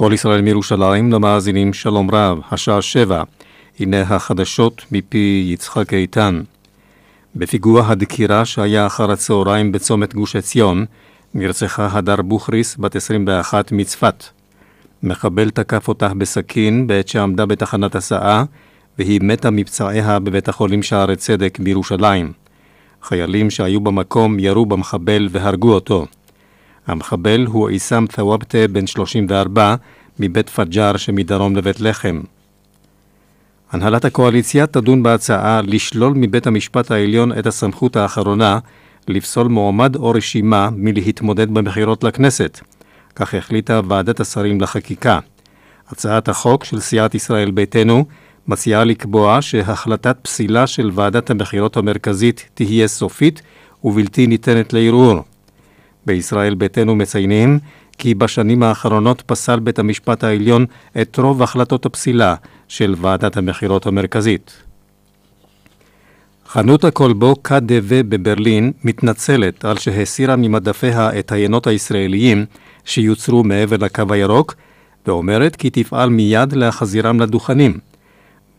כל ישראל מירושלים למאזינים שלום רב, השעה שבע. הנה החדשות מפי יצחק איתן. בפיגוע הדקירה שהיה אחר הצהריים בצומת גוש עציון, נרצחה הדר בוכריס, בת 21 מצפת. מחבל תקף אותה בסכין בעת שעמדה בתחנת הסעה, והיא מתה מפצעיה בבית החולים שערי צדק בירושלים. חיילים שהיו במקום ירו במחבל והרגו אותו. המחבל הוא עיסאם ת'וואבטה, בן 34, מבית פג'אר שמדרום לבית לחם. הנהלת הקואליציה תדון בהצעה לשלול מבית המשפט העליון את הסמכות האחרונה לפסול מועמד או רשימה מלהתמודד בבחירות לכנסת. כך החליטה ועדת השרים לחקיקה. הצעת החוק של סיעת ישראל ביתנו מציעה לקבוע שהחלטת פסילה של ועדת הבחירות המרכזית תהיה סופית ובלתי ניתנת לערעור. בישראל ביתנו מציינים כי בשנים האחרונות פסל בית המשפט העליון את רוב החלטות הפסילה של ועדת הבחירות המרכזית. חנות הכלבו קד"ו בברלין מתנצלת על שהסירה ממדפיה את היינות הישראליים שיוצרו מעבר לקו הירוק, ואומרת כי תפעל מיד להחזירם לדוכנים.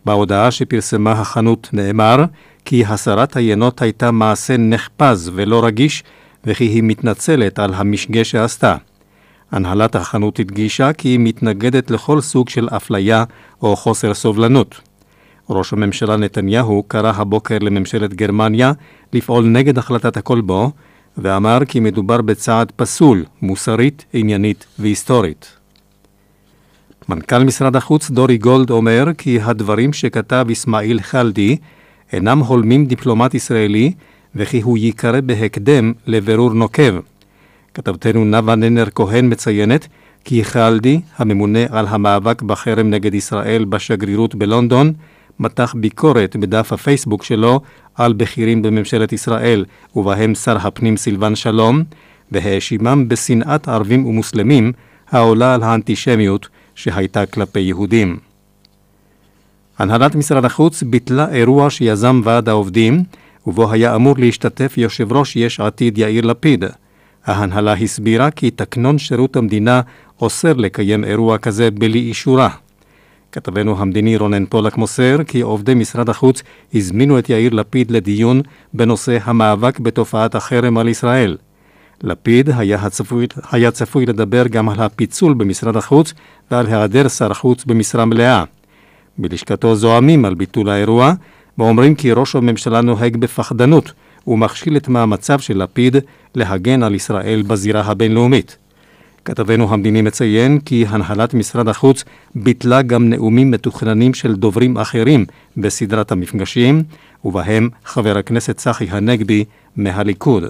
בהודעה שפרסמה החנות נאמר כי הסרת היינות הייתה מעשה נחפז ולא רגיש, וכי היא מתנצלת על המשגה שעשתה. הנהלת החנות הדגישה כי היא מתנגדת לכל סוג של אפליה או חוסר סובלנות. ראש הממשלה נתניהו קרא הבוקר לממשלת גרמניה לפעול נגד החלטת הכלבו, ואמר כי מדובר בצעד פסול, מוסרית, עניינית והיסטורית. מנכ"ל משרד החוץ דורי גולד אומר כי הדברים שכתב אסמאעיל חלדי אינם הולמים דיפלומט ישראלי וכי הוא ייקרא בהקדם לבירור נוקב. כתבתנו נאוה ננר כהן מציינת כי חלדי, הממונה על המאבק בחרם נגד ישראל בשגרירות בלונדון, מתח ביקורת בדף הפייסבוק שלו על בכירים בממשלת ישראל, ובהם שר הפנים סילבן שלום, והאשימם בשנאת ערבים ומוסלמים העולה על האנטישמיות שהייתה כלפי יהודים. הנהלת משרד החוץ ביטלה אירוע שיזם ועד העובדים, ובו היה אמור להשתתף יושב ראש יש עתיד יאיר לפיד. ההנהלה הסבירה כי תקנון שירות המדינה אוסר לקיים אירוע כזה בלי אישורה. כתבנו המדיני רונן פולק מוסר כי עובדי משרד החוץ הזמינו את יאיר לפיד לדיון בנושא המאבק בתופעת החרם על ישראל. לפיד היה, הצפוי, היה צפוי לדבר גם על הפיצול במשרד החוץ ועל היעדר שר חוץ במשרה מלאה. בלשכתו זועמים על ביטול האירוע, ואומרים כי ראש הממשלה נוהג בפחדנות ומכשיל את מאמציו של לפיד להגן על ישראל בזירה הבינלאומית. כתבנו המדיני מציין כי הנהלת משרד החוץ ביטלה גם נאומים מתוכננים של דוברים אחרים בסדרת המפגשים, ובהם חבר הכנסת צחי הנגבי מהליכוד.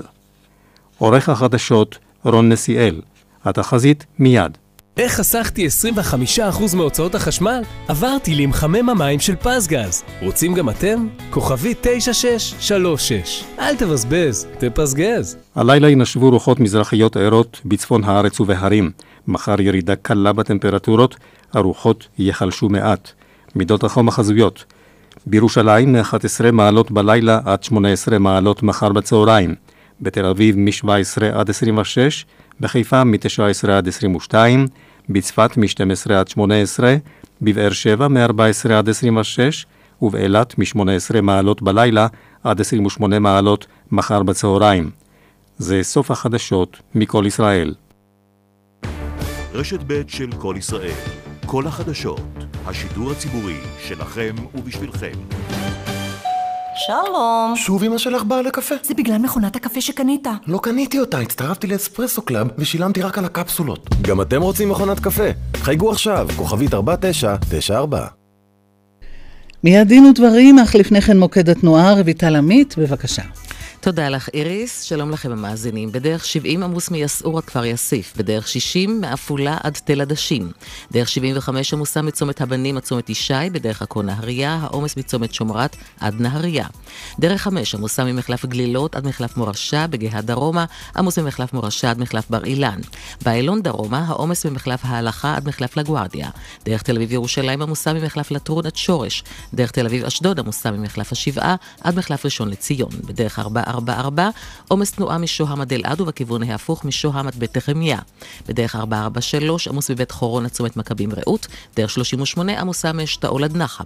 עורך החדשות רון נסיאל. התחזית מיד. איך חסכתי 25% מהוצאות החשמל? עברתי למחמם המים של פזגז. רוצים גם אתם? כוכבי 9636. אל תבזבז, תפזגז. הלילה ינשבו רוחות מזרחיות ערות בצפון הארץ ובהרים. מחר ירידה קלה בטמפרטורות, הרוחות ייחלשו מעט. מידות החום החזויות. בירושלים מ-11 מעלות בלילה עד 18 מעלות מחר בצהריים. בתל אביב מ-17 עד 26, בחיפה מ-19 עד 22, בצפת מ-12 עד 18, בבאר שבע מ-14 עד 26, ובאילת מ-18 מעלות בלילה עד 28 מעלות מחר בצהריים. זה סוף החדשות מכל ישראל. רשת ב' של כל ישראל, כל החדשות, השידור הציבורי שלכם ובשבילכם. שלום. שוב אמא שלך באה לקפה? זה בגלל מכונת הקפה שקנית. לא קניתי אותה, הצטרפתי לאספרסו קלאב ושילמתי רק על הקפסולות. גם אתם רוצים מכונת קפה? חייגו עכשיו, כוכבית 4994. מיד דין ודברים, אך לפני כן מוקד התנועה, רויטל עמית, בבקשה. תודה לך, איריס. שלום לכם המאזינים. בדרך 70 עמוס מיסעור עד כפר יאסיף. בדרך 60 מעפולה עד תל עדשים. דרך 75 עמוסה מצומת הבנים עד צומת ישי. בדרך עכו נהריה, העומס מצומת שומרת עד נהריה. דרך 5 עמוסה ממחלף גלילות עד מחלף מורשה. בגאה דרומה, עמוס ממחלף מורשה עד מחלף בר אילן. באיילון דרומה, העומס ממחלף ההלכה עד מחלף לגוארדיה. דרך תל אביב ירושלים עמוסה ממחלף לטרון עד שורש. דרך תל אביב אשדוד עמוסה ממחלף השבעה עד מחלף ראשון לציון. בדרך 4 444, עומס תנועה משוהם עד אלעד ובכיוון ההפוך משוהם עד בית נחמיה. בדרך 443 עמוס מבית חורון עד צומת מכבים רעות, דרך 38 עמוסה מאשתאול עד נחם.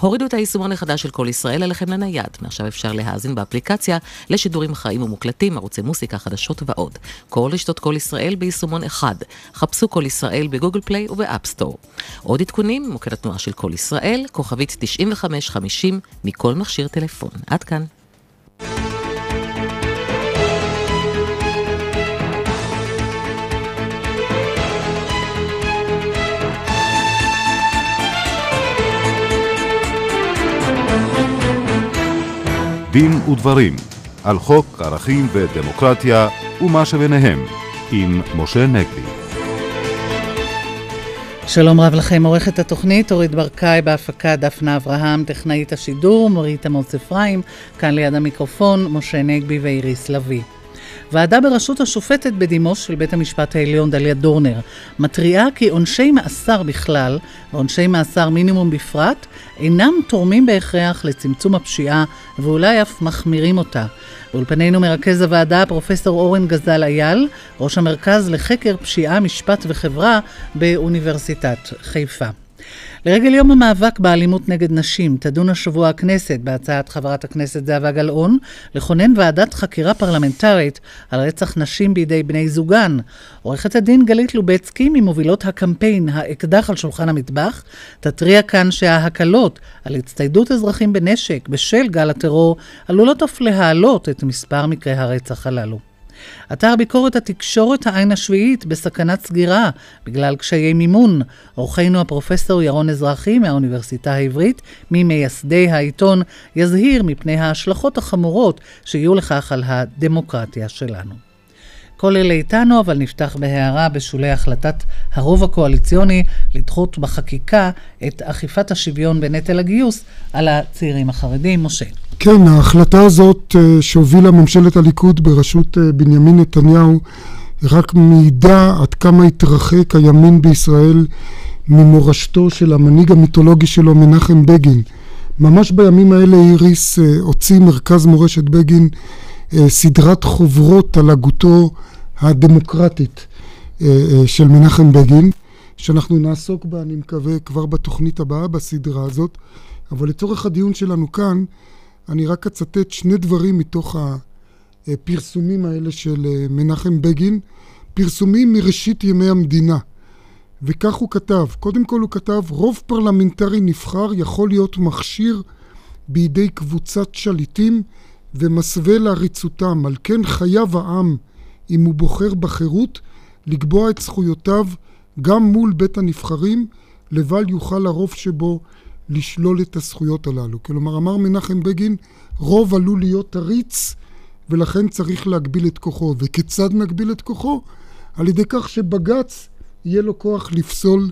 הורידו את היישומון החדש של כל ישראל עליכם לנייד, מעכשיו אפשר להאזין באפליקציה לשידורים חיים ומוקלטים, ערוצי מוסיקה, חדשות ועוד. כל רשתות כל ישראל ביישומון אחד. חפשו כל ישראל בגוגל פליי ובאפסטור. עוד עדכונים, מוקד התנועה של כל ישראל, כוכבית 9550 מכל מכשיר טלפון. עד כאן. דין ודברים על חוק ערכים ודמוקרטיה ומה שביניהם עם משה נגבי. שלום רב לכם, עורכת התוכנית אורית ברקאי בהפקה דפנה אברהם, טכנאית השידור, מורית עמוס אפרים, כאן ליד המיקרופון, משה נגבי ואיריס לביא. ועדה בראשות השופטת בדימוס של בית המשפט העליון דליה דורנר מתריעה כי עונשי מאסר בכלל ועונשי מאסר מינימום בפרט אינם תורמים בהכרח לצמצום הפשיעה ואולי אף מחמירים אותה. באולפנינו מרכז הוועדה פרופסור אורן גזל אייל, ראש המרכז לחקר פשיעה, משפט וחברה באוניברסיטת חיפה. לרגל יום המאבק באלימות נגד נשים, תדון השבוע הכנסת בהצעת חברת הכנסת זהבה גלאון לכונן ועדת חקירה פרלמנטרית על רצח נשים בידי בני זוגן. עורכת הדין גלית לובצקי, ממובילות הקמפיין "האקדח על שולחן המטבח", תתריע כאן שההקלות על הצטיידות אזרחים בנשק בשל גל הטרור עלולות אף להעלות את מספר מקרי הרצח הללו. אתר ביקורת התקשורת העין השביעית בסכנת סגירה בגלל קשיי מימון. אורחנו הפרופסור ירון אזרחי מהאוניברסיטה העברית, ממייסדי העיתון, יזהיר מפני ההשלכות החמורות שיהיו לכך על הדמוקרטיה שלנו. כל אלה איתנו, אבל נפתח בהערה בשולי החלטת הרוב הקואליציוני לדחות בחקיקה את אכיפת השוויון בנטל הגיוס על הצעירים החרדים. משה. כן, ההחלטה הזאת אה, שהובילה ממשלת הליכוד בראשות אה, בנימין נתניהו רק מעידה עד כמה התרחק הימין בישראל ממורשתו של המנהיג המיתולוגי שלו, מנחם בגין. ממש בימים האלה איריס אה, הוציא מרכז מורשת בגין סדרת חוברות על הגותו הדמוקרטית של מנחם בגין, שאנחנו נעסוק בה, אני מקווה, כבר בתוכנית הבאה בסדרה הזאת, אבל לצורך הדיון שלנו כאן, אני רק אצטט שני דברים מתוך הפרסומים האלה של אה, מנחם בגין, פרסומים מראשית ימי המדינה. וכך הוא כתב, קודם כל הוא כתב, רוב פרלמנטרי נבחר יכול להיות מכשיר בידי קבוצת שליטים ומסווה לעריצותם, על כן חייב העם, אם הוא בוחר בחירות, לקבוע את זכויותיו גם מול בית הנבחרים, לבל יוכל הרוב שבו לשלול את הזכויות הללו. כלומר, אמר מנחם בגין, רוב עלול להיות עריץ, ולכן צריך להגביל את כוחו. וכיצד נגביל את כוחו? על ידי כך שבג"ץ יהיה לו כוח לפסול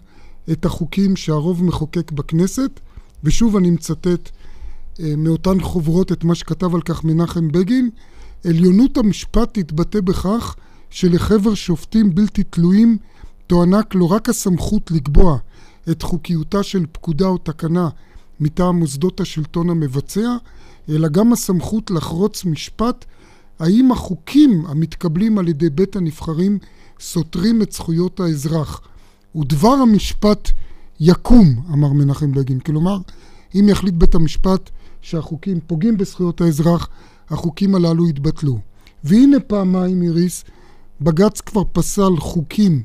את החוקים שהרוב מחוקק בכנסת. ושוב אני מצטט מאותן חוברות את מה שכתב על כך מנחם בגין, עליונות המשפט תתבטא בכך שלחבר שופטים בלתי תלויים תוענק לא רק הסמכות לקבוע את חוקיותה של פקודה או תקנה מטעם מוסדות השלטון המבצע, אלא גם הסמכות לחרוץ משפט האם החוקים המתקבלים על ידי בית הנבחרים סותרים את זכויות האזרח. ודבר המשפט יקום, אמר מנחם בגין. כלומר, אם יחליט בית המשפט שהחוקים פוגעים בזכויות האזרח, החוקים הללו יתבטלו. והנה פעמיים, איריס, בג"ץ כבר פסל חוקים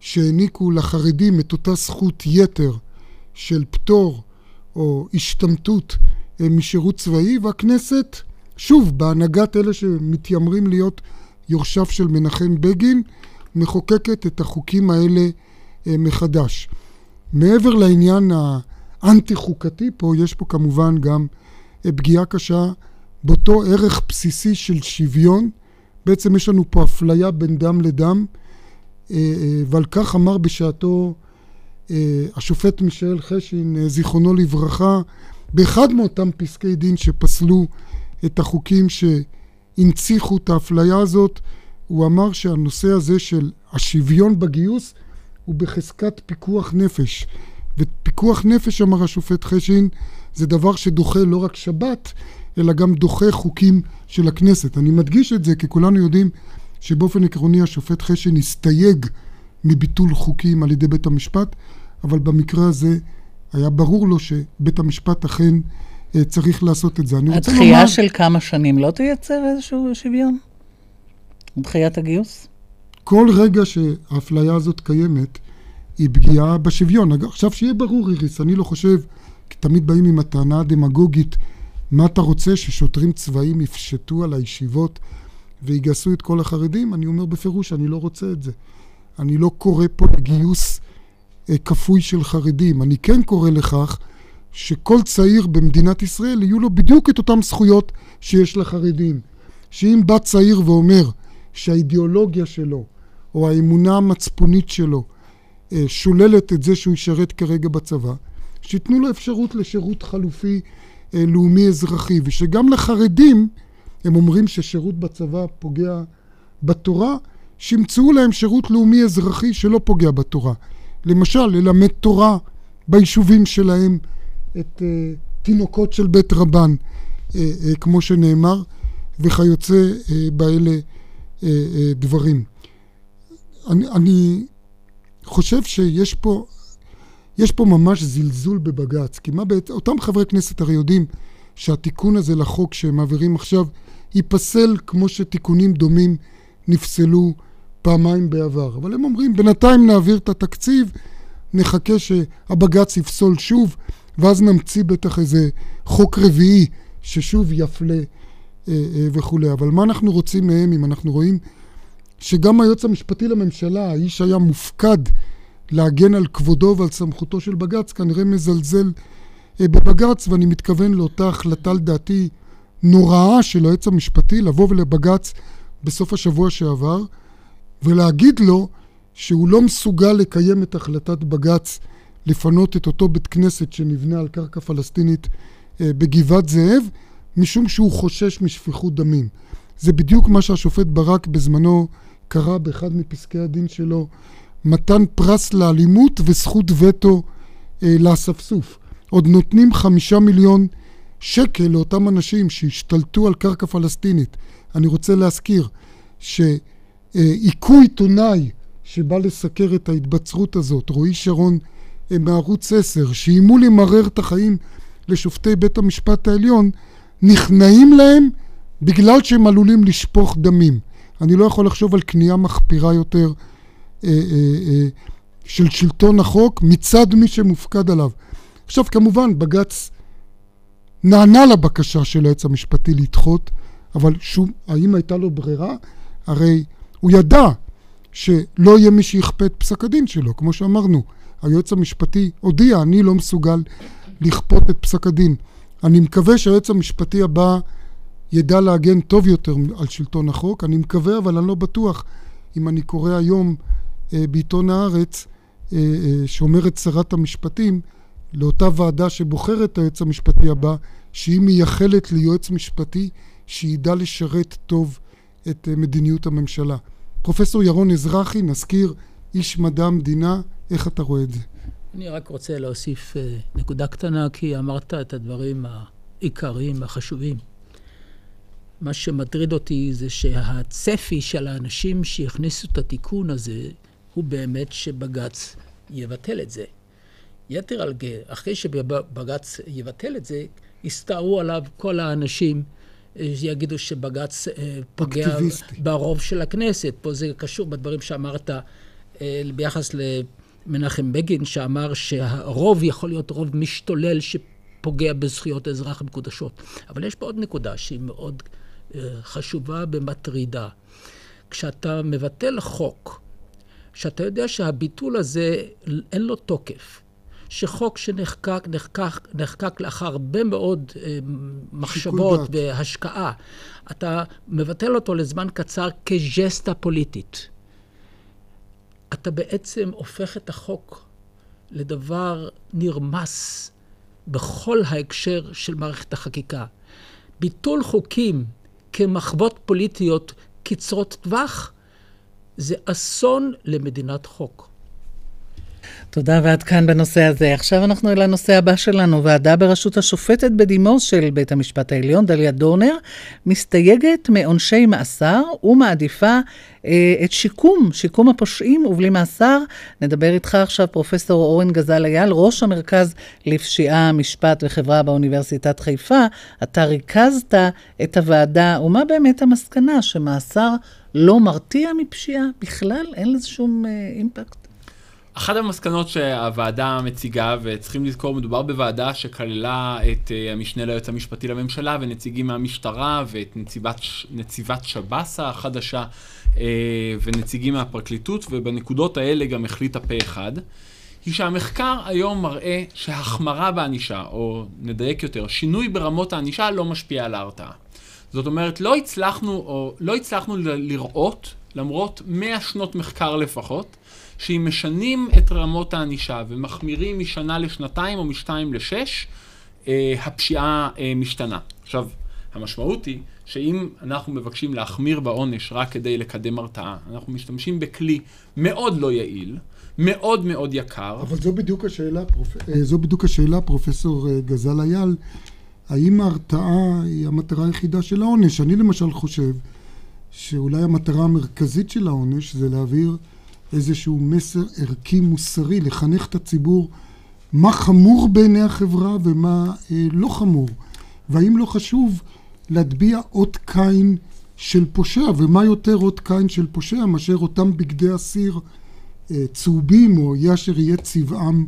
שהעניקו לחרדים את אותה זכות יתר של פטור או השתמטות אה, משירות צבאי, והכנסת, שוב, בהנהגת אלה שמתיימרים להיות יורשיו של מנחם בגין, מחוקקת את החוקים האלה אה, מחדש. מעבר לעניין האנטי-חוקתי פה, יש פה כמובן גם אה, פגיעה קשה באותו ערך בסיסי של שוויון. בעצם יש לנו פה אפליה בין דם לדם. אה, אה, ועל כך אמר בשעתו השופט מישאל חשין, זיכרונו לברכה, באחד מאותם פסקי דין שפסלו את החוקים שהנציחו את האפליה הזאת, הוא אמר שהנושא הזה של השוויון בגיוס הוא בחזקת פיקוח נפש. ופיקוח נפש, אמר השופט חשין, זה דבר שדוחה לא רק שבת, אלא גם דוחה חוקים של הכנסת. אני מדגיש את זה כי כולנו יודעים שבאופן עקרוני השופט חשין הסתייג מביטול חוקים על ידי בית המשפט, אבל במקרה הזה היה ברור לו שבית המשפט אכן אה, צריך לעשות את זה. אני רוצה לומר... הדחייה של כמה שנים לא תייצר איזשהו שוויון? דחיית הגיוס? כל רגע שהאפליה הזאת קיימת, היא פגיעה בשוויון. עכשיו, שיהיה ברור, איריס, אני לא חושב, כי תמיד באים עם הטענה הדמגוגית, מה אתה רוצה, ששוטרים צבאיים יפשטו על הישיבות ויגייסו את כל החרדים? אני אומר בפירוש, אני לא רוצה את זה. אני לא קורא פה לגיוס אה, כפוי של חרדים. אני כן קורא לכך שכל צעיר במדינת ישראל יהיו לו בדיוק את אותן זכויות שיש לחרדים. שאם בא צעיר ואומר שהאידיאולוגיה שלו או האמונה המצפונית שלו שוללת את זה שהוא ישרת כרגע בצבא, שייתנו לו אפשרות לשירות חלופי אה, לאומי אזרחי, ושגם לחרדים, הם אומרים ששירות בצבא פוגע בתורה, שימצאו להם שירות לאומי אזרחי שלא פוגע בתורה. למשל, ללמד תורה ביישובים שלהם את uh, תינוקות של בית רבן, uh, uh, כמו שנאמר, וכיוצא uh, באלה uh, uh, דברים. אני, אני חושב שיש פה, יש פה ממש זלזול בבג"ץ, כי מה בעצם, אותם חברי כנסת הרי יודעים שהתיקון הזה לחוק שהם מעבירים עכשיו ייפסל כמו שתיקונים דומים נפסלו פעמיים בעבר. אבל הם אומרים, בינתיים נעביר את התקציב, נחכה שהבג"ץ יפסול שוב, ואז נמציא בטח איזה חוק רביעי ששוב יפלה אה, אה, וכולי. אבל מה אנחנו רוצים מהם אם אנחנו רואים שגם היועץ המשפטי לממשלה, האיש היה מופקד להגן על כבודו ועל סמכותו של בג"ץ, כנראה מזלזל אה, בבג"ץ, ואני מתכוון לאותה החלטה לדעתי נוראה של היועץ המשפטי לבוא ולבג"ץ בסוף השבוע שעבר, ולהגיד לו שהוא לא מסוגל לקיים את החלטת בג"ץ לפנות את אותו בית כנסת שנבנה על קרקע פלסטינית אה, בגבעת זאב, משום שהוא חושש משפיכות דמים. זה בדיוק מה שהשופט ברק בזמנו קרא באחד מפסקי הדין שלו, מתן פרס לאלימות וזכות וטו אה, לאספסוף. עוד נותנים חמישה מיליון שקל לאותם אנשים שהשתלטו על קרקע פלסטינית. אני רוצה להזכיר שהיכו עיתונאי שבא לסקר את ההתבצרות הזאת, רועי שרון אה, מערוץ 10, שאיימו למרר את החיים לשופטי בית המשפט העליון, נכנעים להם בגלל שהם עלולים לשפוך דמים. אני לא יכול לחשוב על כניעה מחפירה יותר אה, אה, אה, של שלטון החוק מצד מי שמופקד עליו. עכשיו כמובן בג"ץ נענה לבקשה של היועץ המשפטי לדחות, אבל שוב, האם הייתה לו ברירה? הרי הוא ידע שלא יהיה מי שיכפה את פסק הדין שלו, כמו שאמרנו, היועץ המשפטי הודיע, אני לא מסוגל לכפות את פסק הדין. אני מקווה שהיועץ המשפטי הבא ידע להגן טוב יותר על שלטון החוק. אני מקווה, אבל אני לא בטוח אם אני קורא היום אה, בעיתון הארץ, אה, אה, שאומרת שרת המשפטים, לאותה ועדה שבוחרת את היועץ המשפטי הבא, שהיא מייחלת ליועץ משפטי שידע לשרת טוב את אה, מדיניות הממשלה. פרופסור ירון אזרחי, נזכיר, איש מדע המדינה, איך אתה רואה את זה? אני רק רוצה להוסיף אה, נקודה קטנה, כי אמרת את הדברים העיקריים, החשובים. מה שמטריד אותי זה שהצפי של האנשים שהכניסו את התיקון הזה, הוא באמת שבג"ץ יבטל את זה. יתר על כן, אחרי שבג"ץ יבטל את זה, יסתערו עליו כל האנשים אה, שיגידו שבג"ץ אה, פוגע אקטיביסטי. ברוב של הכנסת. פה זה קשור בדברים שאמרת אה, ביחס למנחם בגין, שאמר שהרוב יכול להיות רוב משתולל שפוגע בזכויות האזרח המקודשות. אבל יש פה עוד נקודה שהיא מאוד חשובה ומטרידה. כשאתה מבטל חוק, שאתה יודע שהביטול הזה אין לו תוקף, שחוק שנחקק, נחקק, נחקק לאחר הרבה מאוד אה, מחשבות והשקעה, אתה מבטל אותו לזמן קצר כג'סטה פוליטית. אתה בעצם הופך את החוק לדבר נרמס בכל ההקשר של מערכת החקיקה. ביטול חוקים כמחוות פוליטיות קצרות טווח, זה אסון למדינת חוק. תודה, ועד כאן בנושא הזה. עכשיו אנחנו אל הנושא הבא שלנו. ועדה בראשות השופטת בדימוס של בית המשפט העליון, דליה דורנר, מסתייגת מעונשי מאסר ומעדיפה אה, את שיקום, שיקום הפושעים ובלי מאסר. נדבר איתך עכשיו, פרופסור אורן גזל אייל, ראש המרכז לפשיעה, משפט וחברה באוניברסיטת חיפה. אתה ריכזת את הוועדה, ומה באמת המסקנה? שמאסר לא מרתיע מפשיעה בכלל? אין לזה שום אה, אימפקט? אחת המסקנות שהוועדה מציגה, וצריכים לזכור, מדובר בוועדה שכללה את uh, המשנה ליועץ המשפטי לממשלה ונציגים מהמשטרה ואת נציבת, נציבת שב"ס החדשה uh, ונציגים מהפרקליטות, ובנקודות האלה גם החליטה פה אחד, היא שהמחקר היום מראה שהחמרה בענישה, או נדייק יותר, שינוי ברמות הענישה לא משפיע על ההרתעה. זאת אומרת, לא הצלחנו, או לא הצלחנו לראות, למרות 100 שנות מחקר לפחות, שאם משנים את רמות הענישה ומחמירים משנה לשנתיים או משתיים לשש, אה, הפשיעה אה, משתנה. עכשיו, המשמעות היא שאם אנחנו מבקשים להחמיר בעונש רק כדי לקדם הרתעה, אנחנו משתמשים בכלי מאוד לא יעיל, מאוד מאוד יקר. אבל זו בדיוק השאלה, פרופ... אה, זו בדיוק השאלה, פרופסור אה, גזל אייל, האם ההרתעה היא המטרה היחידה של העונש? אני למשל חושב שאולי המטרה המרכזית של העונש זה להעביר איזשהו מסר ערכי מוסרי, לחנך את הציבור מה חמור בעיני החברה ומה אה, לא חמור. והאם לא חשוב להטביע אות קין של פושע, ומה יותר אות קין של פושע מאשר אותם בגדי אסיר אה, צהובים, או יהיה אשר יהיה צבעם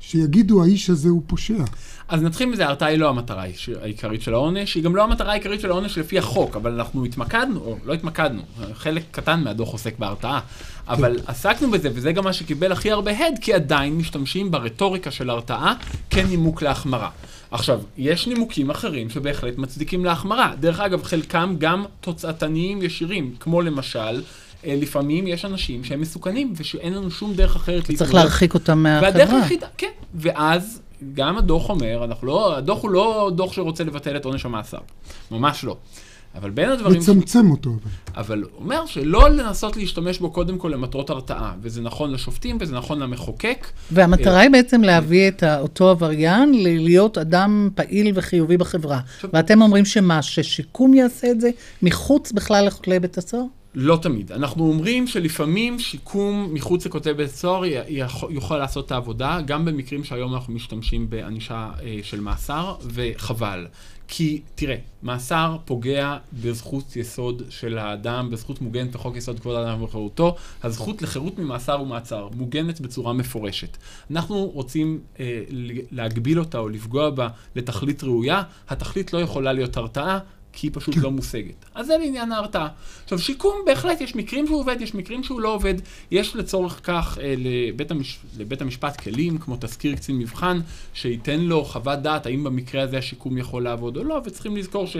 שיגידו האיש הזה הוא פושע. אז נתחיל מזה, ההרתעה היא לא המטרה העיקרית של העונש, היא גם לא המטרה העיקרית של העונש לפי החוק, אבל אנחנו התמקדנו, או לא התמקדנו, חלק קטן מהדוח עוסק בהרתעה, אבל כן. עסקנו בזה, וזה גם מה שקיבל הכי הרבה הד, כי עדיין משתמשים ברטוריקה של הרתעה כנימוק להחמרה. עכשיו, יש נימוקים אחרים שבהחלט מצדיקים להחמרה. דרך אגב, חלקם גם תוצאתניים ישירים, כמו למשל, אה, לפעמים יש אנשים שהם מסוכנים, ושאין לנו שום דרך אחרת להתמודד. צריך להרחיק אותם מהחברה. והדרך היחידה, כן. ואז גם הדוח אומר, אנחנו לא, הדוח הוא לא דוח שרוצה לבטל את עונש המאסר. ממש לא. אבל בין הדברים... לצמצם ש... אותו. אבל הוא אומר שלא לנסות להשתמש בו קודם כל למטרות הרתעה, וזה נכון לשופטים וזה נכון למחוקק. והמטרה היא בעצם להביא את אותו עבריין להיות אדם פעיל וחיובי בחברה. ואתם אומרים שמה, ששיקום יעשה את זה מחוץ בכלל לכותלי בית הסוהר? לא תמיד. אנחנו אומרים שלפעמים שיקום מחוץ לכותלי בית סוהר יוכל לעשות את העבודה, גם במקרים שהיום אנחנו משתמשים בענישה אה, של מאסר, וחבל. כי, תראה, מאסר פוגע בזכות יסוד של האדם, בזכות מוגנת בחוק יסוד כבוד האדם וחירותו. הזכות לחירות ממאסר ומעצר מוגנת בצורה מפורשת. אנחנו רוצים אה, להגביל אותה או לפגוע בה לתכלית ראויה. התכלית לא יכולה להיות הרתעה, כי היא פשוט לא מושגת. אז זה לעניין ההרתעה. עכשיו, שיקום, בהחלט, יש מקרים שהוא עובד, יש מקרים שהוא לא עובד. יש לצורך כך אה, לבית, המש... לבית המשפט כלים, כמו תזכיר קצין מבחן, שייתן לו חוות דעת האם במקרה הזה השיקום יכול לעבוד או לא, וצריכים לזכור ש...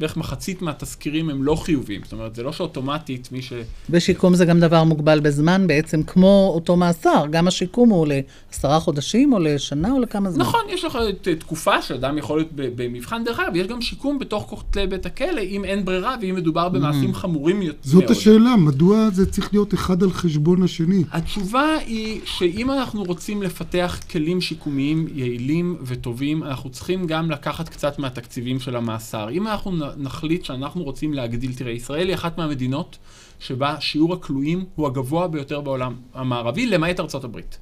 בערך מחצית מהתסקירים הם לא חיוביים. זאת אומרת, זה לא שאוטומטית מי ש... ושיקום זה גם דבר מוגבל בזמן, בעצם כמו אותו מאסר. גם השיקום הוא לעשרה חודשים, או לשנה, או לכמה זמן. נכון, יש לך תקופה שאדם יכול להיות במבחן. דרך אגב, יש גם שיקום בתוך כותלי בית הכלא, אם אין ברירה ואם מדובר במעשים mm. חמורים יותר. זאת השאלה, מדוע זה צריך להיות אחד על חשבון השני? התשובה היא שאם אנחנו רוצים לפתח כלים שיקומיים יעילים וטובים, אנחנו צריכים גם לקחת קצת מהתקציבים של המאסר. אם אנחנו נחליט שאנחנו רוצים להגדיל, תראה, ישראל היא אחת מהמדינות שבה שיעור הכלואים הוא הגבוה ביותר בעולם המערבי, למעט ארצות הברית.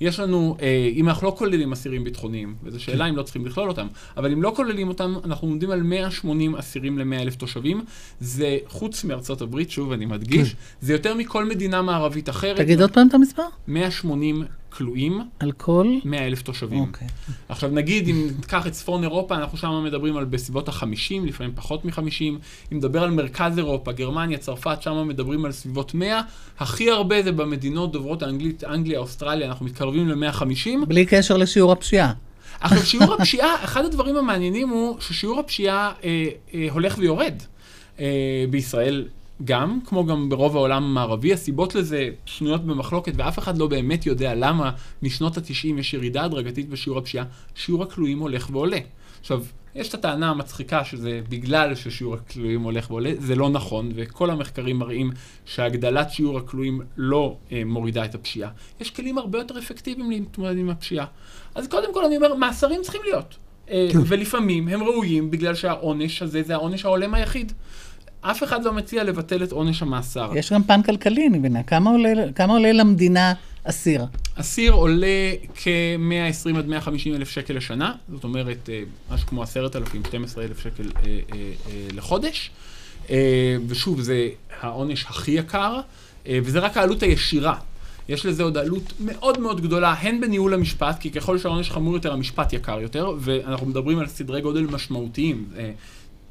יש לנו, אה, אם אנחנו לא כוללים אסירים ביטחוניים, וזו שאלה אם לא צריכים לכלול אותם, אבל אם לא כוללים אותם, אנחנו עומדים על 180 אסירים ל-100 אלף תושבים. זה, חוץ מארצות הברית, שוב, אני מדגיש, כן. זה יותר מכל מדינה מערבית אחרת. תגיד עוד פעם את המספר. 180 כלואים. על כל? 100 אלף תושבים. אוקיי. עכשיו נגיד, אם ניקח את צפון אירופה, אנחנו שם מדברים על בסביבות ה-50, לפעמים פחות מ-50. אם נדבר על מרכז אירופה, גרמניה, צרפת, שם מדברים על סביבות 100. הכי הרבה זה במדינות דוברות האנגלית, אנגליה, אוסטרליה, אנחנו מתקרבים ל-150. בלי קשר לשיעור הפשיעה. עכשיו, שיעור הפשיעה, אחד הדברים המעניינים הוא ששיעור הפשיעה אה, אה, הולך ויורד. אה, בישראל גם, כמו גם ברוב העולם המערבי, הסיבות לזה שנויות במחלוקת ואף אחד לא באמת יודע למה משנות ה-90 יש ירידה הדרגתית בשיעור הפשיעה, שיעור הכלואים הולך ועולה. עכשיו, יש את הטענה המצחיקה שזה בגלל ששיעור הכלואים הולך ועולה, זה לא נכון, וכל המחקרים מראים שהגדלת שיעור הכלואים לא אה, מורידה את הפשיעה. יש כלים הרבה יותר אפקטיביים להתמודד עם הפשיעה. אז קודם כל אני אומר, מאסרים צריכים להיות. אה, כן. ולפעמים הם ראויים בגלל שהעונש הזה זה העונש ההולם היחיד. אף אחד לא מציע לבטל את עונש המאסר. יש גם פן כלכלי, אני מבינה. כמה עולה, כמה עולה למדינה אסיר? אסיר עולה כ-120 עד 150 אלף שקל לשנה, זאת אומרת, אה, משהו כמו 10,000, 12 אלף שקל אה, אה, אה, לחודש. ושוב, זה העונש הכי יקר, וזה רק העלות הישירה. יש לזה עוד עלות מאוד מאוד גדולה, הן בניהול המשפט, כי ככל שהעונש חמור יותר, המשפט יקר יותר, ואנחנו מדברים על סדרי גודל משמעותיים.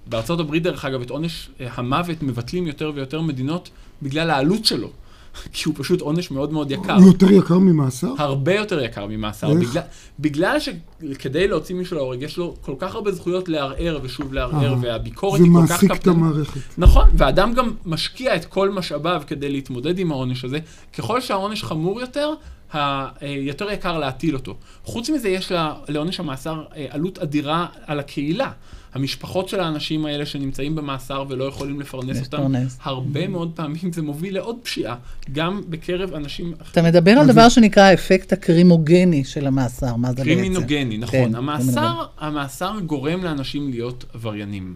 אה, בארצות הברית, דרך אגב, את עונש אה, המוות מבטלים יותר ויותר מדינות בגלל העלות שלו. כי הוא פשוט עונש מאוד מאוד יקר. הוא יותר יקר ממאסר? הרבה יותר יקר ממאסר. בגלל, בגלל שכדי להוציא מישהו להורג, יש לו כל כך הרבה זכויות לערער ושוב לערער, אה, והביקורת היא כל כך... זה מעסיק את המערכת. נכון, ואדם גם משקיע את כל משאביו כדי להתמודד עם העונש הזה. ככל שהעונש חמור יותר, היותר יקר להטיל אותו. חוץ מזה, יש לעונש המאסר אה, עלות אדירה על הקהילה. המשפחות של האנשים האלה שנמצאים במאסר ולא יכולים לפרנס אותם, הרבה מאוד פעמים זה מוביל לעוד פשיעה, גם בקרב אנשים... אתה מדבר על דבר שנקרא האפקט הקרימוגני של המאסר, מה זה בעצם? קרימינוגני, נכון. כן, המאסר, המאסר גורם לאנשים להיות עבריינים.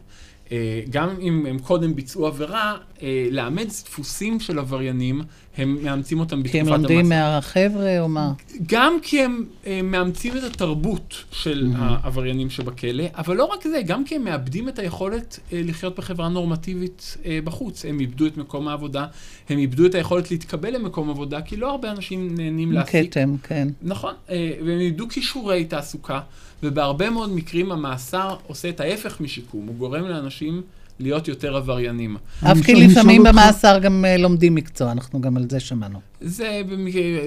אה, גם אם הם קודם ביצעו עבירה, אה, לאמץ דפוסים של עבריינים, הם מאמצים אותם בתקופת המאסר. כי הם לומדים מהחבר'ה או מה? גם כי הם אה, מאמצים את התרבות של mm-hmm. העבריינים שבכלא, אבל לא רק זה, גם כי הם מאבדים את היכולת לחיות בחברה נורמטיבית בחוץ. הם איבדו את מקום העבודה, הם איבדו את היכולת להתקבל למקום עבודה, כי לא הרבה אנשים נהנים להעסיק. כתם, כן. נכון, והם איבדו כישורי תעסוקה. ובהרבה מאוד מקרים המאסר עושה את ההפך משיקום, הוא גורם לאנשים להיות יותר עבריינים. אף כי לפעמים במאסר גם אה, לומדים מקצוע, אנחנו גם על זה שמענו. זה,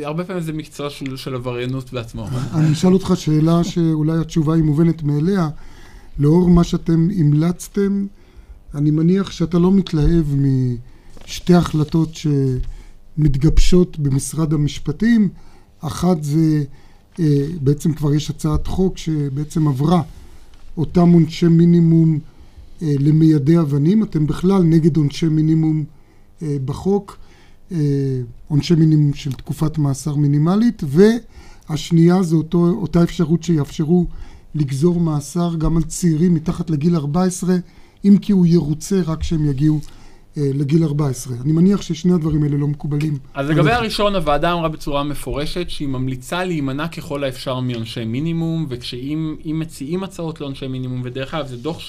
הרבה פעמים זה מקצוע של, של עבריינות בעצמו. אני אשאל אותך שאלה שאולי התשובה היא מובנת מאליה. לאור מה שאתם המלצתם, אני מניח שאתה לא מתלהב משתי החלטות שמתגבשות במשרד המשפטים. אחת זה אה, בעצם כבר יש הצעת חוק שבעצם עברה אותם עונשי מינימום אה, למיידי אבנים. אתם בכלל נגד עונשי מינימום אה, בחוק, עונשי מינימום של תקופת מאסר מינימלית, והשנייה זה אותו, אותה אפשרות שיאפשרו לגזור מאסר גם על צעירים מתחת לגיל 14, אם כי הוא ירוצה רק כשהם יגיעו אה, לגיל 14. אני מניח ששני הדברים האלה לא מקובלים. אז לגבי הראשון, הוועדה אמרה בצורה מפורשת שהיא ממליצה להימנע ככל האפשר מעונשי מינימום, וכשאם מציעים הצעות לעונשי מינימום, ודרך אגב זה דוח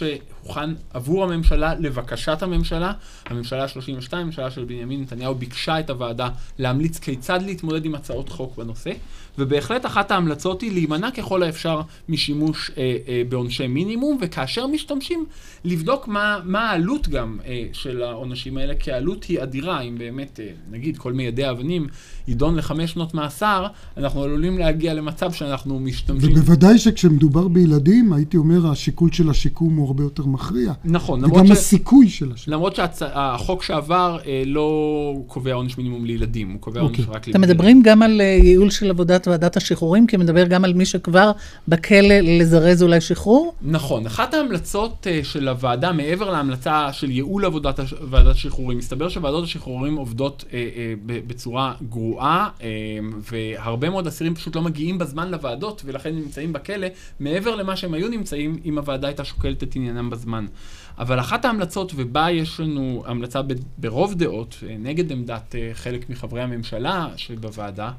שהוכן עבור הממשלה, לבקשת הממשלה, הממשלה ה-32, הממשלה של בנימין נתניהו, ביקשה את הוועדה להמליץ כיצד להתמודד עם הצעות חוק בנושא, ובהחלט אחת ההמלצות היא להימנע ככל האפשר משימוש אה, אה, בעונשי מינימום, וכאשר משתמשים, לבדוק מה, מה העלות גם אה, של העונשים האלה, כי העלות היא אדירה, אם באמת, אה, נגיד, כל מיידי האבנים יידון לחמש שנות מאסר, אנחנו עלולים להגיע למצב שאנחנו משתמשים... ובוודאי שכשמדובר בילדים, הייתי אומר, השיקול של השיקום הוא הרבה יותר מכריע. נכון, למרות ש... וגם הסיכוי של השיקום. למרות שהחוק שהצ... שעבר אה, לא קובע עונש מינימום לילדים, הוא קובע עונש אוקיי. רק לילדים. אתם מדברים גם על אה, ייעול של עבודת ועדת השחרורים, כי מדבר גם על מי שכבר בכלא לזרז אולי שחרור? נכון. אחת ההמלצות אה, של הוועדה, מעבר להמלצה של ייעול עבודת ועדת השחרורים, מסתבר שוועדות השחרורים עובדות אה, אה, בצורה גרועה, אה, והרבה מאוד אסירים פשוט לא מגיעים בזמן לוועדות, ולכן נמצאים בכלא, מעבר למה שהם היו נמצאים, אם הוועדה הייתה שוקלת את עניינם בזמן. אבל אחת ההמלצות, ובה יש לנו המלצה ברוב דעות, נגד עמדת חלק מחברי הממשלה שבוועדה,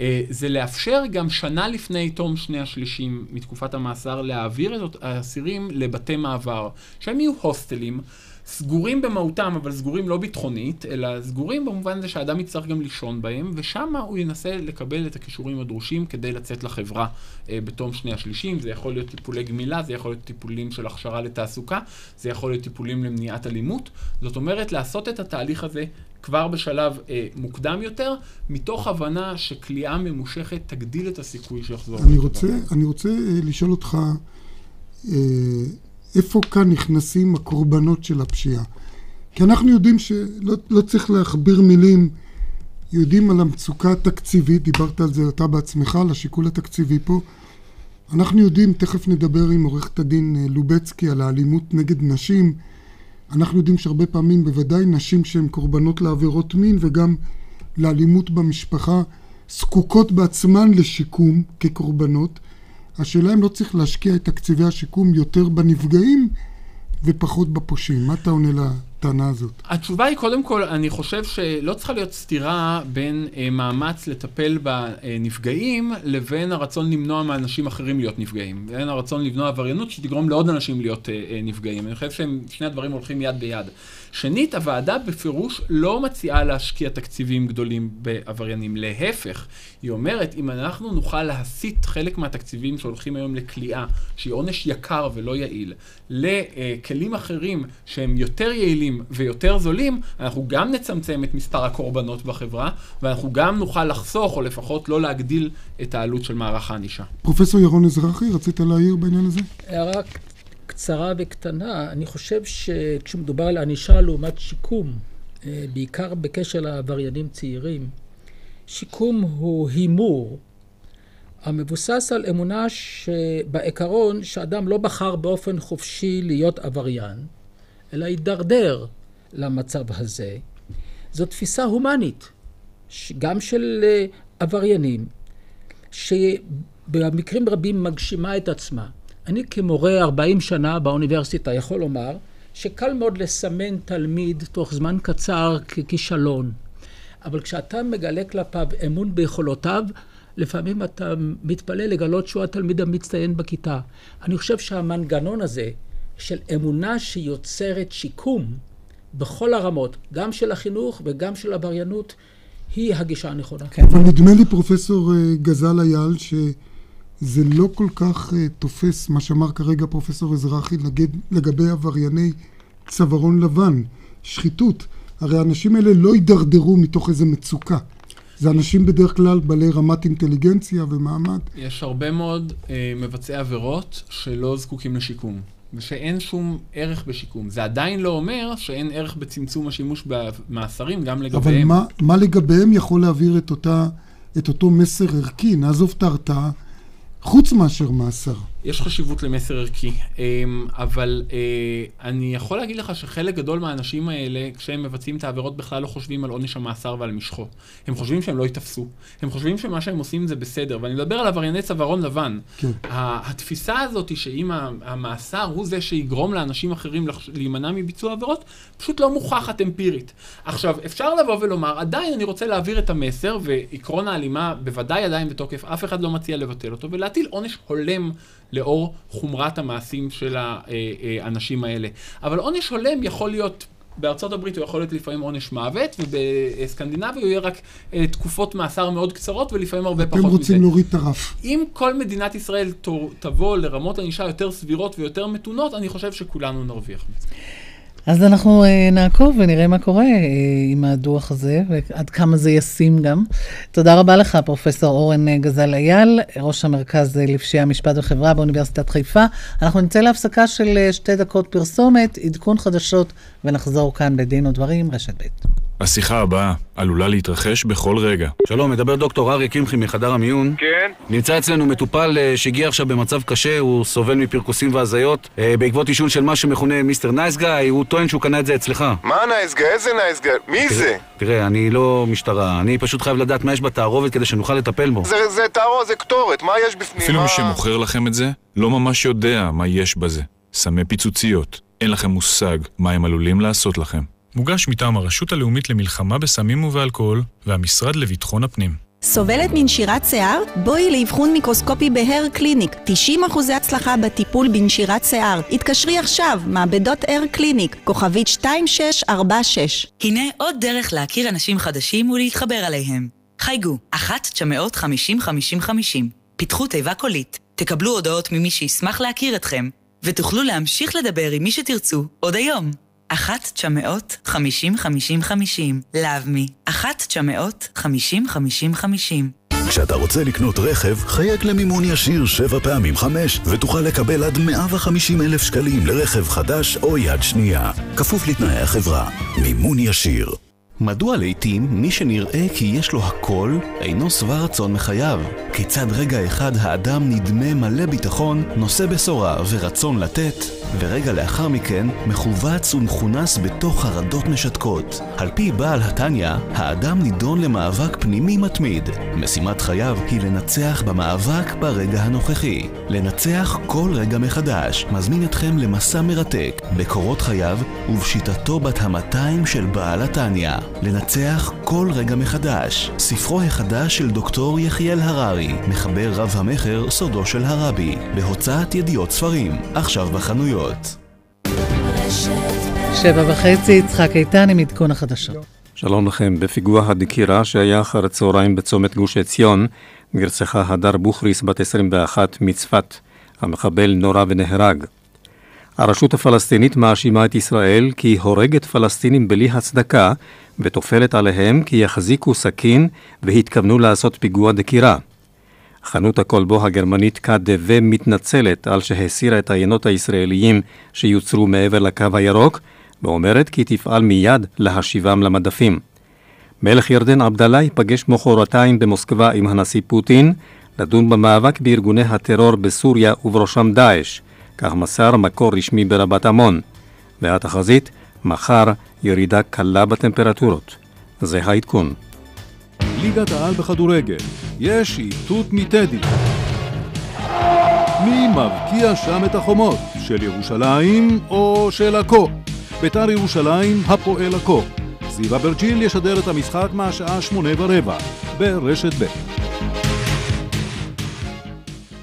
אה, זה לאפשר גם שנה לפני תום שני השלישים מתקופת המאסר להעביר את האסירים לבתי מעבר, שהם יהיו הוסטלים. סגורים במהותם, אבל סגורים לא ביטחונית, אלא סגורים במובן הזה שהאדם יצטרך גם לישון בהם, ושם הוא ינסה לקבל את הכישורים הדרושים כדי לצאת לחברה אה, בתום שני השלישים. זה יכול להיות טיפולי גמילה, זה יכול להיות טיפולים של הכשרה לתעסוקה, זה יכול להיות טיפולים למניעת אלימות. זאת אומרת, לעשות את התהליך הזה כבר בשלב אה, מוקדם יותר, מתוך הבנה שכליאה ממושכת תגדיל את הסיכוי שיחזור. אני אני רוצה אה, לשאול אותך, אה, איפה כאן נכנסים הקורבנות של הפשיעה? כי אנחנו יודעים שלא לא צריך להכביר מילים, יודעים על המצוקה התקציבית, דיברת על זה אתה בעצמך, על השיקול התקציבי פה. אנחנו יודעים, תכף נדבר עם עורכת הדין אה, לובצקי על האלימות נגד נשים. אנחנו יודעים שהרבה פעמים, בוודאי נשים שהן קורבנות לעבירות מין וגם לאלימות במשפחה, זקוקות בעצמן לשיקום כקורבנות. השאלה אם לא צריך להשקיע את תקציבי השיקום יותר בנפגעים ופחות בפושעים. מה אתה עונה לטענה הזאת? התשובה היא, קודם כל, אני חושב שלא צריכה להיות סתירה בין אה, מאמץ לטפל בנפגעים לבין הרצון למנוע מאנשים אחרים להיות נפגעים. בין הרצון למנוע עבריינות שתגרום לעוד אנשים להיות אה, אה, נפגעים. אני חושב ששני הדברים הולכים יד ביד. שנית, הוועדה בפירוש לא מציעה להשקיע תקציבים גדולים בעבריינים. להפך, היא אומרת, אם אנחנו נוכל להסיט חלק מהתקציבים שהולכים היום לכליאה, שהיא עונש יקר ולא יעיל, לכלים אחרים שהם יותר יעילים ויותר זולים, אנחנו גם נצמצם את מספר הקורבנות בחברה, ואנחנו גם נוכל לחסוך, או לפחות לא להגדיל את העלות של מערך הענישה. פרופסור ירון אזרחי, רצית להעיר בעניין הזה? הערה קצרה וקטנה. אני חושב שכשמדובר על ענישה לעומת שיקום, אה, בעיקר בקשר לעבריינים צעירים, שיקום הוא הימור המבוסס על אמונה שבעיקרון שאדם לא בחר באופן חופשי להיות עבריין, אלא הידרדר למצב הזה. זו תפיסה הומנית, גם של אה, עבריינים, שבמקרים רבים מגשימה את עצמה. אני כמורה 40 שנה באוניברסיטה יכול לומר שקל מאוד לסמן תלמיד תוך זמן קצר ככישלון. אבל כשאתה מגלה כלפיו אמון ביכולותיו, לפעמים אתה מתפלא לגלות שהוא התלמיד המצטיין בכיתה. אני חושב שהמנגנון הזה של אמונה שיוצרת שיקום בכל הרמות, גם של החינוך וגם של עבריינות, היא הגישה הנכונה. כן. אבל נדמה לי, פרופסור אה, גזל אייל, ש... זה לא כל כך uh, תופס מה שאמר כרגע פרופסור אזרחי לגבי עברייני צווארון לבן, שחיתות. הרי האנשים האלה לא יידרדרו מתוך איזה מצוקה. זה אנשים בדרך כלל בעלי רמת אינטליגנציה ומעמד. יש הרבה מאוד uh, מבצעי עבירות שלא זקוקים לשיקום. ושאין שום ערך בשיקום. זה עדיין לא אומר שאין ערך בצמצום השימוש במאסרים גם לגביהם. אבל מה, מה לגביהם יכול להעביר את, אותה, את אותו מסר ערכי? נעזוב את ההרתעה. חוץ מאשר מאסר. יש חשיבות למסר ערכי, אמ, אבל אה, אני יכול להגיד לך שחלק גדול מהאנשים האלה, כשהם מבצעים את העבירות, בכלל לא חושבים על עונש המאסר ועל משכו. הם חושבים שהם לא ייתפסו. הם חושבים שמה שהם עושים זה בסדר. ואני מדבר על עברייני צווארון לבן. כן. התפיסה הזאת היא שאם המאסר הוא זה שיגרום לאנשים אחרים להימנע מביצוע עבירות, פשוט לא מוכחת אמפירית. עכשיו, אפשר לבוא ולומר, עדיין אני רוצה להעביר את המסר, ועקרון ההלימה בוודאי עדיין בתוקף, אף אחד לא מציע לבטל אותו, ולהטיל עונש הולם. לאור חומרת המעשים של האנשים האלה. אבל עונש הולם יכול להיות בארצות הברית הוא יכול להיות לפעמים עונש מוות, ובסקנדינביה הוא יהיה רק אה, תקופות מאסר מאוד קצרות ולפעמים הרבה פחות מזה. אתם רוצים להוריד את הרף. אם כל מדינת ישראל תבוא לרמות ענישה יותר סבירות ויותר מתונות, אני חושב שכולנו נרוויח מזה. אז אנחנו uh, נעקוב ונראה מה קורה uh, עם הדוח הזה, ועד כמה זה ישים גם. תודה רבה לך, פרופ' אורן uh, גזל אייל, ראש המרכז לפשיעה, משפט וחברה באוניברסיטת חיפה. אנחנו נצא להפסקה של שתי דקות פרסומת, עדכון חדשות, ונחזור כאן לדין ודברים, רשת ב'. השיחה הבאה עלולה להתרחש בכל רגע. שלום, מדבר דוקטור אריה קמחי מחדר המיון. כן? נמצא אצלנו מטופל אה, שהגיע עכשיו במצב קשה, הוא סובל מפרכוסים והזיות. אה, בעקבות עישון של מה שמכונה מיסטר נייס גאי, הוא טוען שהוא קנה את זה אצלך. מה נייס גאי? איזה נייס גאי? מי תראה, זה? תראה, אני לא משטרה, אני פשוט חייב לדעת מה יש בתערובת כדי שנוכל לטפל בו. זה, זה תערובת, זה קטורת, מה יש בפנים? אפילו מה... מי שמוכר לכם את זה, לא ממש יודע מה יש בזה. סמי פיצוציות. אין לכם מושג מה הם עלולים לעשות לכם. מוגש מטעם הרשות הלאומית למלחמה בסמים ובאלכוהול והמשרד לביטחון הפנים. סובלת מנשירת שיער? בואי לאבחון מיקרוסקופי ב Hair Clinic. 90% הצלחה בטיפול בנשירת שיער. התקשרי עכשיו, מעבדות Hair Clinic, כוכבית 2646. הנה עוד דרך להכיר אנשים חדשים ולהתחבר עליהם. חייגו, 1-950-5050. פיתחו תיבה קולית. תקבלו הודעות ממי שישמח להכיר אתכם, ותוכלו להמשיך לדבר עם מי שתרצו עוד היום. אחת תשע מאות חמישים חמישים חמישים. Love Me. אחת תשע מאות חמישים חמישים חמישים. וכשאתה רוצה לקנות רכב, חייג למימון ישיר שבע פעמים חמש, ותוכל לקבל עד 150 אלף שקלים לרכב חדש או יד שנייה. כפוף לתנאי החברה. מימון ישיר. מדוע לעתים מי שנראה כי יש לו הכל, אינו שבע רצון מחייו? כיצד רגע אחד האדם נדמה מלא ביטחון, נושא בשורה ורצון לתת, ורגע לאחר מכן מכווץ ומכונס בתוך חרדות משתקות. על פי בעל התניא, האדם נידון למאבק פנימי מתמיד. משימת חייו היא לנצח במאבק ברגע הנוכחי. לנצח כל רגע מחדש. מזמין אתכם למסע מרתק בקורות חייו ובשיטתו בת המאתיים של בעל התניא. לנצח כל רגע מחדש. ספרו החדש של דוקטור יחיאל הררי, מחבר רב המכר סודו של הרבי, בהוצאת ידיעות ספרים, עכשיו בחנויות. שבע וחצי, יצחק איתן עם עדכון החדשות. שלום לכם. בפיגוע הדקירה שהיה אחר הצהריים בצומת גוש עציון, נרצחה הדר בוכריס בת 21 מצפת. המחבל נורה ונהרג. הרשות הפלסטינית מאשימה את ישראל כי היא הורגת פלסטינים בלי הצדקה וטופלת עליהם כי יחזיקו סכין והתכוונו לעשות פיגוע דקירה. חנות הכלבו הגרמנית KDW מתנצלת על שהסירה את העיינות הישראליים שיוצרו מעבר לקו הירוק, ואומרת כי תפעל מיד להשיבם למדפים. מלך ירדן עבדאללה ייפגש מחרתיים במוסקבה עם הנשיא פוטין, לדון במאבק בארגוני הטרור בסוריה ובראשם דאעש, כך מסר מקור רשמי ברבת עמון. והתחזית, מחר ירידה קלה בטמפרטורות. זה העדכון. ליגת העל בכדורגל, יש איתות מטדי. מי מבקיע שם את החומות? של ירושלים או של עכו? ביתר ירושלים, הפועל עכו. זיו אברג'יל ישדר את המשחק מהשעה שמונה ורבע, ברשת ב'.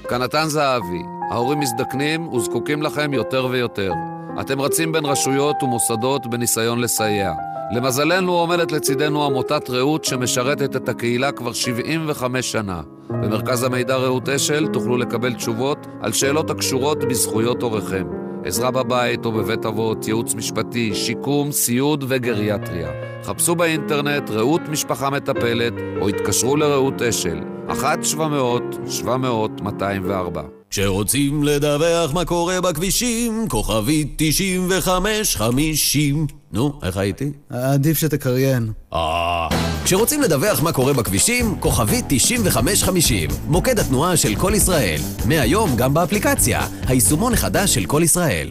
כנתן זהבי, ההורים מזדקנים וזקוקים לכם יותר ויותר. אתם רצים בין רשויות ומוסדות בניסיון לסייע. למזלנו עומדת לצידנו עמותת רעות שמשרתת את הקהילה כבר 75 שנה. במרכז המידע רעות אשל תוכלו לקבל תשובות על שאלות הקשורות בזכויות הוריכם. עזרה בבית או בבית אבות, ייעוץ משפטי, שיקום, סיעוד וגריאטריה. חפשו באינטרנט רעות משפחה מטפלת או התקשרו לרעות אשל, 1-700-700-204. כשרוצים לדווח מה קורה בכבישים, כוכבית 9550. נו, איך הייתי? עדיף שתקריין. אה... כשרוצים לדווח מה קורה בכבישים, כוכבית 9550. מוקד התנועה של כל ישראל. מהיום גם באפליקציה. היישומון החדש של כל ישראל.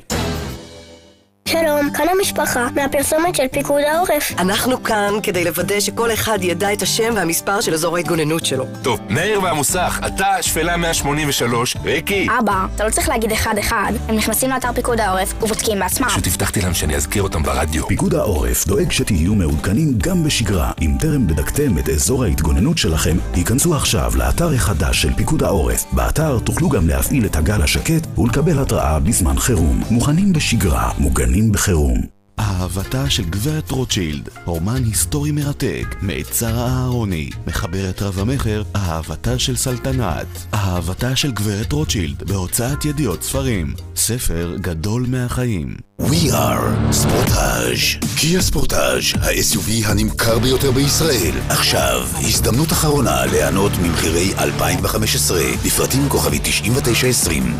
שלום, כאן המשפחה, מהפרסומת של פיקוד העורף. אנחנו כאן כדי לוודא שכל אחד ידע את השם והמספר של אזור ההתגוננות שלו. טוב, מאיר והמוסך, אתה שפלה 183, ריקי. אבא, אתה לא צריך להגיד אחד-אחד, הם נכנסים לאתר פיקוד העורף ובודקים בעצמם. פשוט הבטחתי להם שאני אזכיר אותם ברדיו. פיקוד העורף דואג שתהיו מעודכנים גם בשגרה. אם טרם בדקתם את אזור ההתגוננות שלכם, היכנסו עכשיו לאתר החדש של פיקוד העורף. באתר תוכלו גם להפעיל את הגל השקט ולקבל התראה בזמן חירום. מוכנים בשגרה, מוגנים בחירום. אהבתה של גברת רוטשילד, רומן היסטורי מרתק, מאת שרה אהרוני, מחברת רב המכר, אהבתה של סלטנת, אהבתה של גברת רוטשילד, בהוצאת ידיעות ספרים, ספר גדול מהחיים. We are ספורטאז' קיה ספורטאז', ה-SUV הנמכר ביותר בישראל. עכשיו, הזדמנות אחרונה ליהנות ממחירי 2015, בפרטים כוכבי 9920.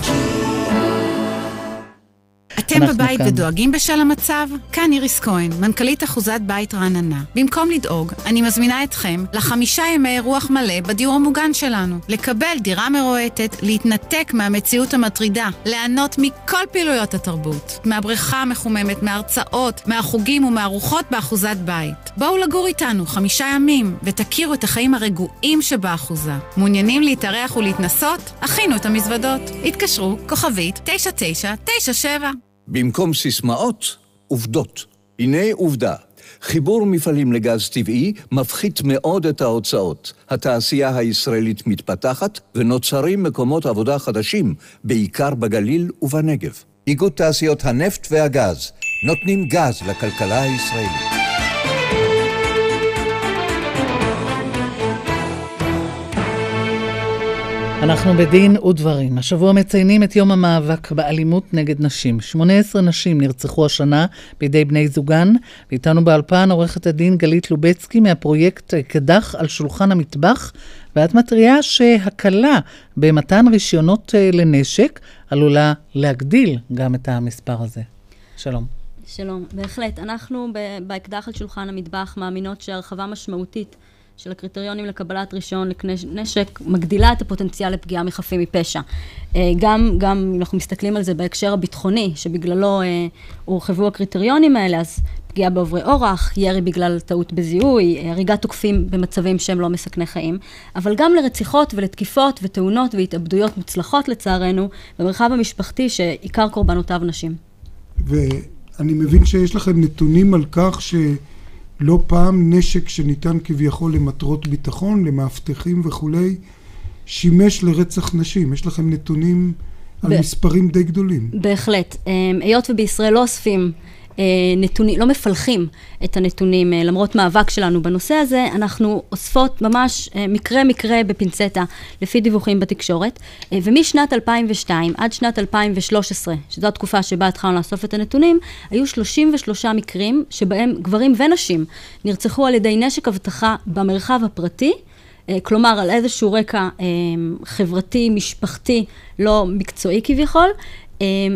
אתם בבית כאן. ודואגים בשל המצב? כאן איריס כהן, מנכ"לית אחוזת בית רעננה. במקום לדאוג, אני מזמינה אתכם לחמישה ימי רוח מלא בדיור המוגן שלנו. לקבל דירה מרועטת, להתנתק מהמציאות המטרידה, ליהנות מכל פעילויות התרבות. מהבריכה המחוממת, מההרצאות, מהחוגים ומהרוחות באחוזת בית. בואו לגור איתנו חמישה ימים, ותכירו את החיים הרגועים שבאחוזה. מעוניינים להתארח ולהתנסות? הכינו את המזוודות. התקשרו, כוכבית 9997 במקום סיסמאות, עובדות. הנה עובדה, חיבור מפעלים לגז טבעי מפחית מאוד את ההוצאות. התעשייה הישראלית מתפתחת ונוצרים מקומות עבודה חדשים, בעיקר בגליל ובנגב. איגוד תעשיות הנפט והגז נותנים גז לכלכלה הישראלית. אנחנו בדין ודברים. השבוע מציינים את יום המאבק באלימות נגד נשים. 18 נשים נרצחו השנה בידי בני זוגן, ואיתנו באלפן עורכת הדין גלית לובצקי מהפרויקט קדח על שולחן המטבח, ואת מתריעה שהקלה במתן רישיונות אה, לנשק עלולה להגדיל גם את המספר הזה. שלום. שלום, בהחלט. אנחנו באקדח על שולחן המטבח מאמינות שהרחבה משמעותית של הקריטריונים לקבלת רישיון נשק מגדילה את הפוטנציאל לפגיעה מחפים מפשע. אה, גם, גם אם אנחנו מסתכלים על זה בהקשר הביטחוני, שבגללו אה, הורחבו הקריטריונים האלה, אז פגיעה בעוברי אורח, ירי בגלל טעות בזיהוי, אה, הריגת תוקפים במצבים שהם לא מסכני חיים, אבל גם לרציחות ולתקיפות ותאונות והתאבדויות מוצלחות לצערנו, במרחב המשפחתי שעיקר קורבנותיו נשים. ואני מבין שיש לכם נתונים על כך ש... לא פעם נשק שניתן כביכול למטרות ביטחון, למאבטחים וכולי, שימש לרצח נשים. יש לכם נתונים על ב- מספרים די גדולים. בהחלט. אמ, היות ובישראל לא אוספים נתונים, לא מפלחים את הנתונים, אה, למרות מאבק שלנו בנושא הזה, אנחנו אוספות ממש אה, מקרה מקרה בפינצטה, לפי דיווחים בתקשורת, ומשנת 2002 עד שנת 2013, שזו התקופה שבה התחלנו לאסוף את הנתונים, היו 33 מקרים שבהם גברים ונשים נרצחו על ידי נשק אבטחה במרחב הפרטי. כלומר, על איזשהו רקע חברתי, משפחתי, לא מקצועי כביכול,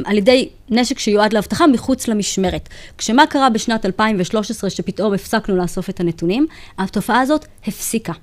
על ידי נשק שיועד לאבטחה מחוץ למשמרת. כשמה קרה בשנת 2013, שפתאום הפסקנו לאסוף את הנתונים, התופעה הזאת הפסיקה.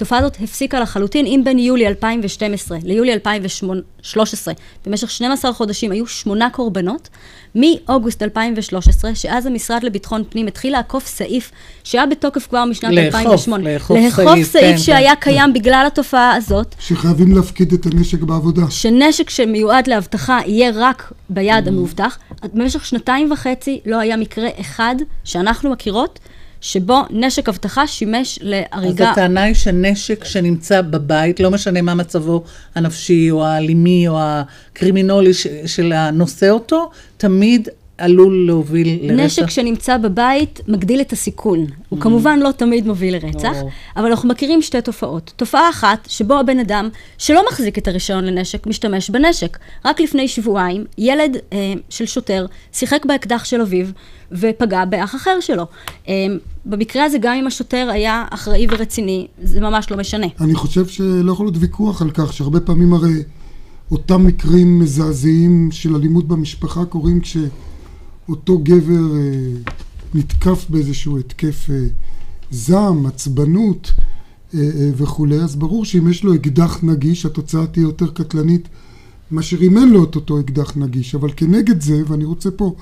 התופעה הזאת הפסיקה לחלוטין, אם בין יולי 2012 ליולי 2013, במשך 12 חודשים היו שמונה קורבנות, מאוגוסט 2013, שאז המשרד לביטחון פנים התחיל לעקוף סעיף שהיה בתוקף כבר משנת לאכוף, 2008. לאכוף, לאכוף סעיף, סעיף כן, שהיה כן. קיים בגלל התופעה הזאת. שחייבים להפקיד את הנשק בעבודה. שנשק שמיועד לאבטחה יהיה רק ביד המאובטח. במשך שנתיים וחצי לא היה מקרה אחד שאנחנו מכירות. שבו נשק אבטחה שימש להריגה. אז הטענה היא שנשק שנמצא בבית, לא משנה מה מצבו הנפשי או האלימי או הקרימינולי של הנושא אותו, תמיד עלול להוביל לרצח. נשק שנמצא בבית מגדיל את הסיכון. Mm. הוא כמובן לא תמיד מוביל לרצח, oh. אבל אנחנו מכירים שתי תופעות. תופעה אחת, שבו הבן אדם שלא מחזיק את הרישיון לנשק, משתמש בנשק. רק לפני שבועיים, ילד אה, של שוטר שיחק באקדח של אביו ופגע באח אחר שלו. אה, במקרה הזה, גם אם השוטר היה אחראי ורציני, זה ממש לא משנה. אני חושב שלא יכול להיות ויכוח על כך שהרבה פעמים הרי אותם מקרים מזעזעים של אלימות במשפחה קורים כש... אותו גבר אה, נתקף באיזשהו התקף אה, זעם, עצבנות אה, אה, וכולי, אז ברור שאם יש לו אקדח נגיש, התוצאה תהיה יותר קטלנית מאשר אם אין לו את אותו אקדח נגיש. אבל כנגד זה, ואני רוצה פה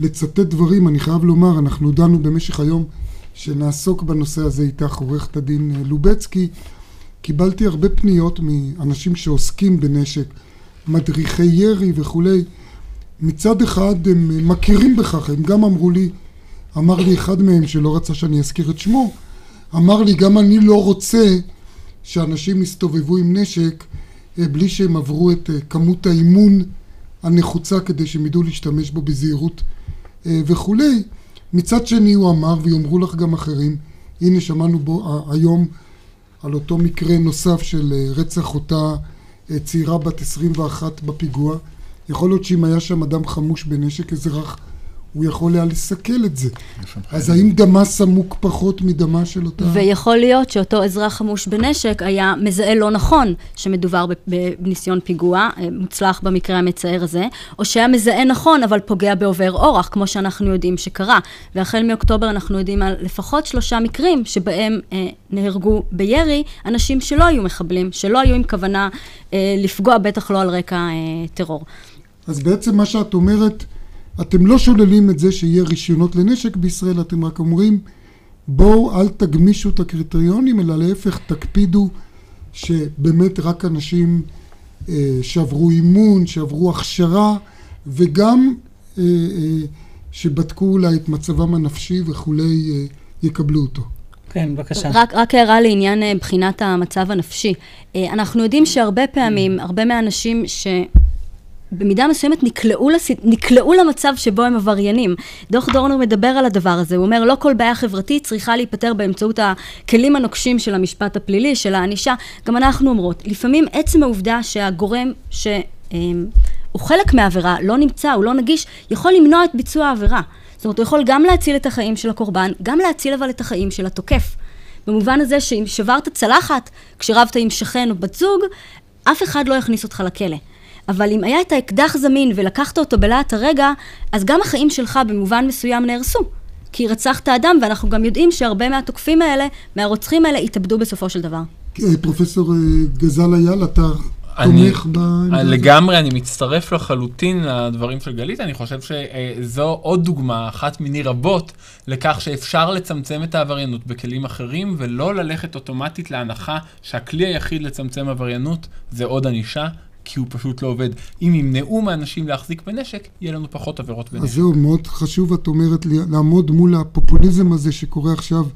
לצטט דברים, אני חייב לומר, אנחנו דנו במשך היום שנעסוק בנושא הזה איתך, עורכת הדין אה, לובצקי, קיבלתי הרבה פניות מאנשים שעוסקים בנשק, מדריכי ירי וכולי, מצד אחד הם מכירים בכך, הם גם אמרו לי, אמר לי אחד מהם שלא רצה שאני אזכיר את שמו, אמר לי גם אני לא רוצה שאנשים יסתובבו עם נשק אה, בלי שהם עברו את אה, כמות האימון הנחוצה כדי שהם ידעו להשתמש בו בזהירות אה, וכולי. מצד שני הוא אמר, ויאמרו לך גם אחרים, הנה שמענו בו היום על אותו מקרה נוסף של רצח אותה צעירה בת 21 בפיגוע יכול להיות שאם היה שם אדם חמוש בנשק אזרח, הוא יכול היה לסכל את זה. אז האם דמה סמוק פחות מדמה של אותה... ויכול להיות שאותו אזרח חמוש בנשק היה מזהה לא נכון שמדובר בניסיון פיגוע, אה, מוצלח במקרה המצער הזה, או שהיה מזהה נכון אבל פוגע בעובר אורח, כמו שאנחנו יודעים שקרה. והחל מאוקטובר אנחנו יודעים על לפחות שלושה מקרים שבהם אה, נהרגו בירי אנשים שלא היו מחבלים, שלא היו עם כוונה אה, לפגוע, בטח לא על רקע אה, טרור. אז בעצם מה שאת אומרת, אתם לא שוללים את זה שיהיה רישיונות לנשק בישראל, אתם רק אומרים בואו אל תגמישו את הקריטריונים, אלא להפך תקפידו שבאמת רק אנשים אה, שעברו אימון, שעברו הכשרה וגם אה, אה, שבדקו אולי את מצבם הנפשי וכולי אה, יקבלו אותו. כן, בבקשה. רק, רק הערה לעניין אה, בחינת המצב הנפשי. אה, אנחנו יודעים שהרבה פעמים, הרבה מהאנשים ש... במידה מסוימת נקלעו, לס... נקלעו למצב שבו הם עבריינים. דוח דורנר מדבר על הדבר הזה, הוא אומר לא כל בעיה חברתית צריכה להיפתר באמצעות הכלים הנוקשים של המשפט הפלילי, של הענישה. גם אנחנו אומרות, לפעמים עצם העובדה שהגורם שהוא חלק מהעבירה, לא נמצא, הוא לא נגיש, יכול למנוע את ביצוע העבירה. זאת אומרת, הוא יכול גם להציל את החיים של הקורבן, גם להציל אבל את החיים של התוקף. במובן הזה שאם שברת צלחת כשרבת עם שכן או בת זוג, אף אחד לא יכניס אותך לכלא. אבל אם היה את האקדח זמין ולקחת אותו בלהט הרגע, אז גם החיים שלך במובן מסוים נהרסו. כי רצחת אדם, ואנחנו גם יודעים שהרבה מהתוקפים האלה, מהרוצחים האלה, התאבדו בסופו של דבר. פרופסור אה, גזל אייל, אתה תומך ב... לגמרי, אני מצטרף לחלוטין לדברים של גלית. אני חושב שזו עוד דוגמה, אחת מיני רבות, לכך שאפשר לצמצם את העבריינות בכלים אחרים, ולא ללכת אוטומטית להנחה שהכלי היחיד לצמצם עבריינות זה עוד ענישה. כי הוא פשוט לא עובד. אם ימנעו מאנשים להחזיק בנשק, יהיה לנו פחות עבירות בנשק. אז זהו, מאוד חשוב, את אומרת, לעמוד מול הפופוליזם הזה שקורה עכשיו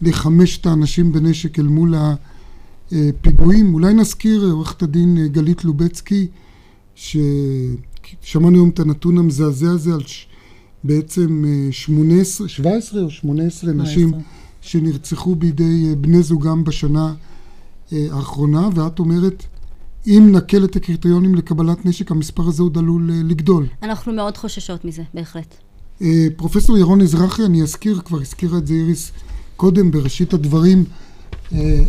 לחמשת האנשים בנשק אל מול הפיגועים. אולי נזכיר, עורכת הדין גלית לובצקי, ששמענו היום את הנתון המזעזע הזה על ש... בעצם 18, 17 או 18 נשים שנרצחו בידי בני זוגם בשנה האחרונה, ואת אומרת, אם נקל את הקריטריונים לקבלת נשק, המספר הזה עוד עלול לגדול. אנחנו מאוד חוששות מזה, בהחלט. פרופסור ירון אזרחי, אני אזכיר, כבר הזכירה את זה איריס קודם, בראשית הדברים,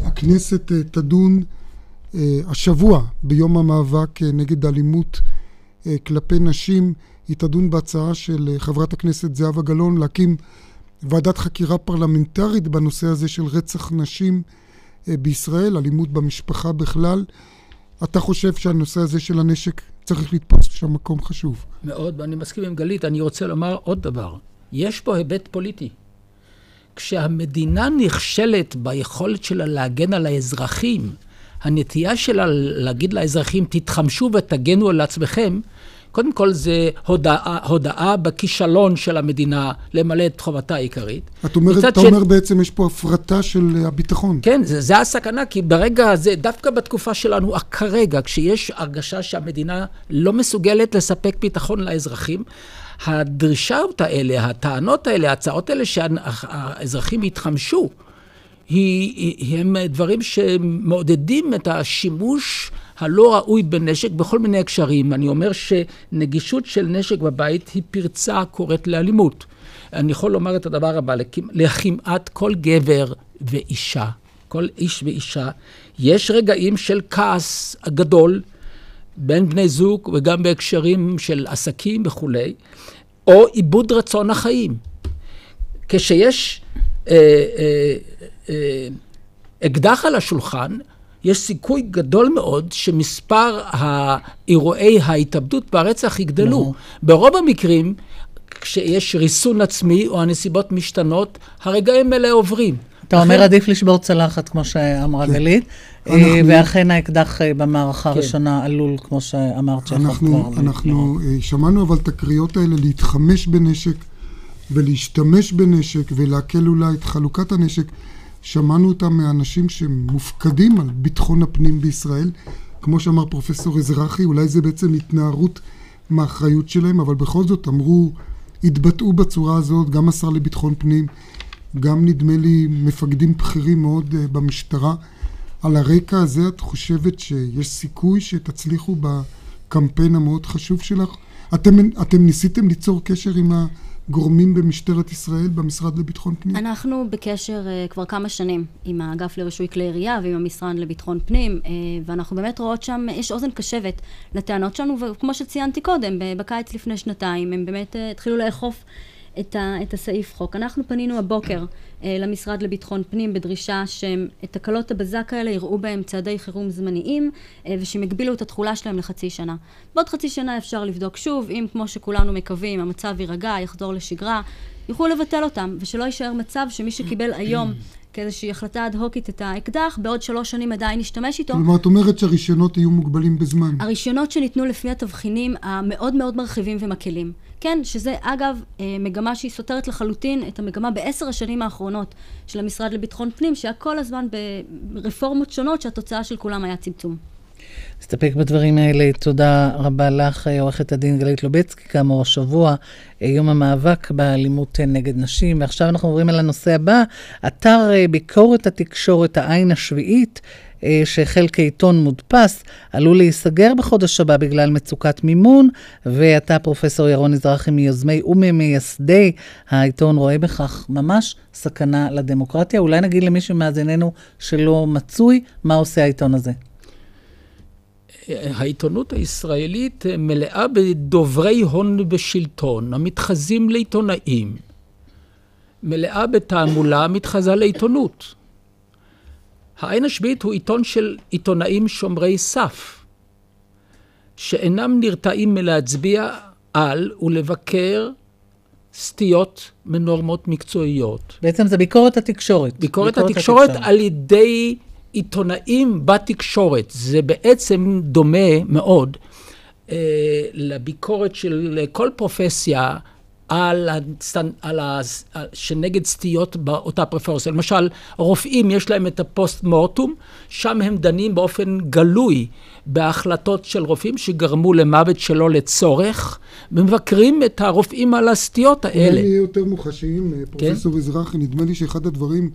הכנסת תדון השבוע ביום המאבק נגד אלימות כלפי נשים. היא תדון בהצעה של חברת הכנסת זהבה גלאון להקים ועדת חקירה פרלמנטרית בנושא הזה של רצח נשים בישראל, אלימות במשפחה בכלל. אתה חושב שהנושא הזה של הנשק צריך לתפוס שם מקום חשוב? מאוד, ואני מסכים עם גלית. אני רוצה לומר עוד דבר. יש פה היבט פוליטי. כשהמדינה נכשלת ביכולת שלה להגן על האזרחים, הנטייה שלה להגיד לאזרחים, תתחמשו ותגנו על עצמכם, קודם כל זה הודעה, הודעה בכישלון של המדינה למלא את חובתה העיקרית. את אומרת, אתה ש... אומר בעצם יש פה הפרטה של הביטחון. כן, זה, זה הסכנה, כי ברגע הזה, דווקא בתקופה שלנו, כרגע, כשיש הרגשה שהמדינה לא מסוגלת לספק ביטחון לאזרחים, הדרישות האלה, הטענות האלה, ההצעות האלה שהאזרחים יתחמשו, הם דברים שמעודדים את השימוש הלא ראוי בנשק בכל מיני הקשרים. אני אומר שנגישות של נשק בבית היא פרצה הקוראת לאלימות. אני יכול לומר את הדבר הבא, לכמעט כל גבר ואישה, כל איש ואישה, יש רגעים של כעס גדול בין בני זוג וגם בהקשרים של עסקים וכולי, או איבוד רצון החיים. כשיש אה, אה, אה, אקדח על השולחן, יש סיכוי גדול מאוד שמספר האירועי ההתאבדות והרצח יגדלו. ברוב המקרים, כשיש ריסון עצמי או הנסיבות משתנות, הרגעים האלה עוברים. אתה אומר עדיף לשבור צלחת, כמו שאמרה כן. גלית, ואכן האקדח במערכה כן. הראשונה עלול, כמו שאמרת, שיכול כבר... אנחנו שמענו אבל את הקריאות האלה להתחמש בנשק ולהשתמש בנשק ולהקל אולי את חלוקת הנשק. שמענו אותם מאנשים שמופקדים על ביטחון הפנים בישראל. כמו שאמר פרופסור אזרחי, אולי זה בעצם התנערות מהאחריות שלהם, אבל בכל זאת אמרו, התבטאו בצורה הזאת, גם השר לביטחון פנים, גם נדמה לי מפקדים בכירים מאוד uh, במשטרה. על הרקע הזה את חושבת שיש סיכוי שתצליחו בקמפיין המאוד חשוב שלך? אתם, אתם ניסיתם ליצור קשר עם ה... גורמים במשטרת ישראל, במשרד לביטחון פנים? אנחנו בקשר uh, כבר כמה שנים עם האגף לרישוי כלי ירייה ועם המשרד לביטחון פנים, uh, ואנחנו באמת רואות שם, יש אוזן קשבת לטענות שלנו, וכמו שציינתי קודם, בקיץ לפני שנתיים, הם באמת uh, התחילו לאכוף את, ה, את הסעיף חוק. אנחנו פנינו הבוקר אה, למשרד לביטחון פנים בדרישה שאת תקלות הבזק האלה יראו בהם צעדי חירום זמניים אה, ושהם יגבילו את התחולה שלהם לחצי שנה. בעוד חצי שנה אפשר לבדוק שוב, אם כמו שכולנו מקווים המצב יירגע, יחזור לשגרה, יוכלו לבטל אותם, ושלא יישאר מצב שמי שקיבל היום כאיזושהי החלטה אד הוקית את האקדח, בעוד שלוש שנים עדיין נשתמש איתו. כלומר, את אומרת שהרישיונות יהיו מוגבלים בזמן. הרישיונות שניתנו לפי התבחינים המאוד מאוד מרחיבים ומקלים. כן, שזה אגב אה, מגמה שהיא סותרת לחלוטין את המגמה בעשר השנים האחרונות של המשרד לביטחון פנים, שהיה כל הזמן ברפורמות שונות שהתוצאה של כולם היה צמצום. נסתפק בדברים האלה. תודה רבה לך, עורכת הדין גלית לובצקי, כאמור השבוע, יום המאבק באלימות נגד נשים. ועכשיו אנחנו עוברים אל הנושא הבא, אתר ביקורת התקשורת, העין השביעית. שהחל כעיתון מודפס, עלול להיסגר בחודש הבא בגלל מצוקת מימון, ואתה, פרופסור ירון מזרחי, מיוזמי וממייסדי העיתון, רואה בכך ממש סכנה לדמוקרטיה. אולי נגיד למי שמאזיננו שלא מצוי, מה עושה העיתון הזה? העיתונות הישראלית מלאה בדוברי הון ושלטון, המתחזים לעיתונאים. מלאה בתעמולה מתחזה לעיתונות. העין השביעית הוא עיתון של עיתונאים שומרי סף, שאינם נרתעים מלהצביע על ולבקר סטיות מנורמות מקצועיות. בעצם זה ביקורת התקשורת. ביקורת, ביקורת התקשורת, התקשורת על ידי עיתונאים בתקשורת. זה בעצם דומה מאוד אה, לביקורת של כל פרופסיה על, הסטנ... על ה... שנגד סטיות באותה פרפורסיה. למשל, רופאים יש להם את הפוסט מורטום, שם הם דנים באופן גלוי בהחלטות של רופאים שגרמו למוות שלא לצורך, ומבקרים את הרופאים על הסטיות האלה. נהיה יותר מוחשיים, אה, פרופסור כן? אזרחי, נדמה לי שאחד הדברים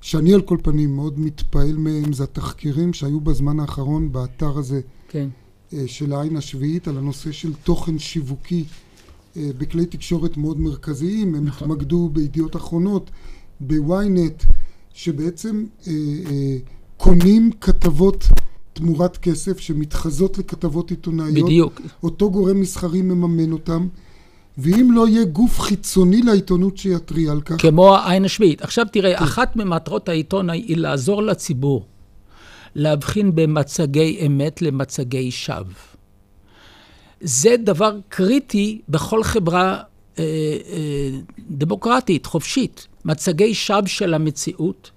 שאני על כל פנים מאוד מתפעל מהם זה התחקירים שהיו בזמן האחרון באתר הזה כן. אה, של העין השביעית על הנושא של תוכן שיווקי. אה, בכלי תקשורת מאוד מרכזיים, הם נכון. התמקדו בידיעות אחרונות, בוויינט, שבעצם אה, אה, קונים כתבות תמורת כסף שמתחזות לכתבות עיתונאיות. בדיוק. אותו גורם מסחרי מממן אותם. ואם לא יהיה גוף חיצוני לעיתונות שיתריע על כך... כמו העין השביעית. עכשיו תראה, כן. אחת ממטרות העיתון היא לעזור לציבור להבחין במצגי אמת למצגי שווא. זה דבר קריטי בכל חברה אה, אה, דמוקרטית, חופשית. מצגי שווא של המציאות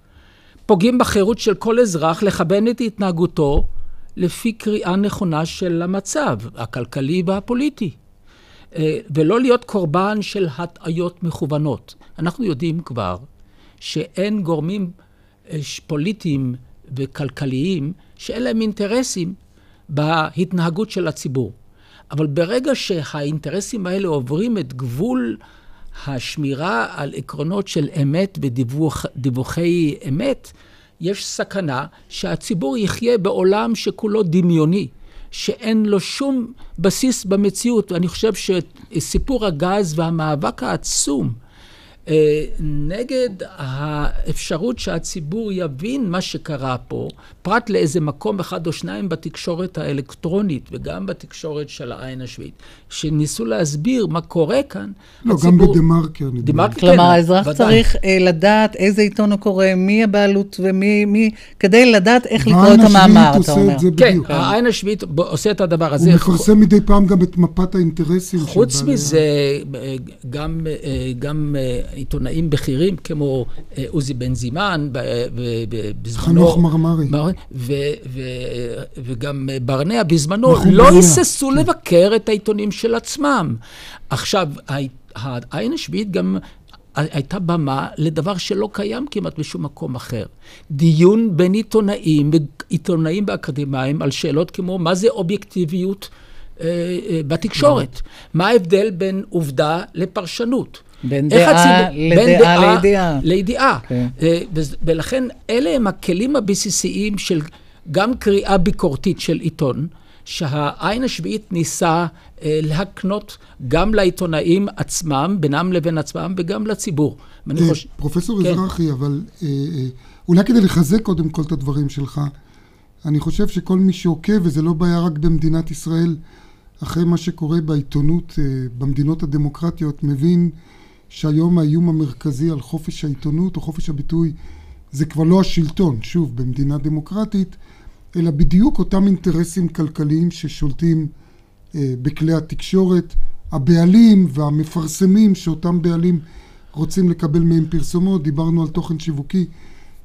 פוגעים בחירות של כל אזרח לכוון את התנהגותו לפי קריאה נכונה של המצב הכלכלי והפוליטי. אה, ולא להיות קורבן של הטעיות מכוונות. אנחנו יודעים כבר שאין גורמים אה, פוליטיים וכלכליים שאין להם אינטרסים בהתנהגות של הציבור. אבל ברגע שהאינטרסים האלה עוברים את גבול השמירה על עקרונות של אמת ודיווחי אמת, יש סכנה שהציבור יחיה בעולם שכולו דמיוני, שאין לו שום בסיס במציאות. ואני חושב שסיפור הגז והמאבק העצום נגד האפשרות שהציבור יבין מה שקרה פה, פרט לאיזה מקום אחד או שניים בתקשורת האלקטרונית וגם בתקשורת של העין השביעית, שניסו להסביר מה קורה כאן. לא, הציבור... גם בדה-מרקר. דה-מרקר, כלומר, כן, האזרח ודאי. צריך אה, לדעת איזה עיתון הוא קורא, מי הבעלות ומי, מי, כדי לדעת איך לקרוא את המאמר, אתה אומר. כן, העין השביעית עושה את הדבר הזה. הוא מפרסם מדי פעם גם את מפת האינטרסים. חוץ מזה, אה, גם, אה, גם עיתונאים בכירים כמו אה, עוזי בן זימן, בזמנו... חנוך מרמרי. וגם ברנע בזמנו, לא היססו כן. לבקר את העיתונים של עצמם. עכשיו, העין השביעית גם הייתה במה לדבר שלא קיים כמעט בשום מקום אחר. דיון בין עיתונאים, עיתונאים ואקדמאים, על שאלות כמו מה זה אובייקטיביות אה, אה, בתקשורת. מה ההבדל בין עובדה לפרשנות? בין דעה לדעה לידיעה. לידיעה. כן. אה, ולכן אלה הם הכלים הבסיסיים של גם קריאה ביקורתית של עיתון, שהעין השביעית ניסה אה, להקנות גם לעיתונאים עצמם, בינם לבין עצמם, וגם לציבור. אה, חוש... פרופסור כן. אזרחי, אבל אולי כדי לחזק קודם כל את הדברים שלך, אני חושב שכל מי שעוקב, וזה לא בעיה רק במדינת ישראל, אחרי מה שקורה בעיתונות במדינות הדמוקרטיות, מבין שהיום האיום המרכזי על חופש העיתונות או חופש הביטוי זה כבר לא השלטון, שוב, במדינה דמוקרטית, אלא בדיוק אותם אינטרסים כלכליים ששולטים אה, בכלי התקשורת, הבעלים והמפרסמים שאותם בעלים רוצים לקבל מהם פרסומות, דיברנו על תוכן שיווקי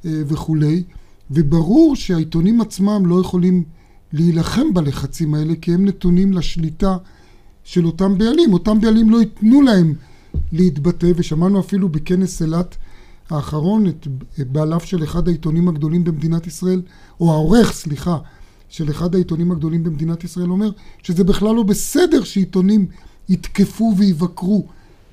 אה, וכולי, וברור שהעיתונים עצמם לא יכולים להילחם בלחצים האלה כי הם נתונים לשליטה של אותם בעלים, אותם בעלים לא ייתנו להם להתבטא, ושמענו אפילו בכנס אילת האחרון את בעליו של אחד העיתונים הגדולים במדינת ישראל, או העורך, סליחה, של אחד העיתונים הגדולים במדינת ישראל אומר שזה בכלל לא בסדר שעיתונים יתקפו ויבקרו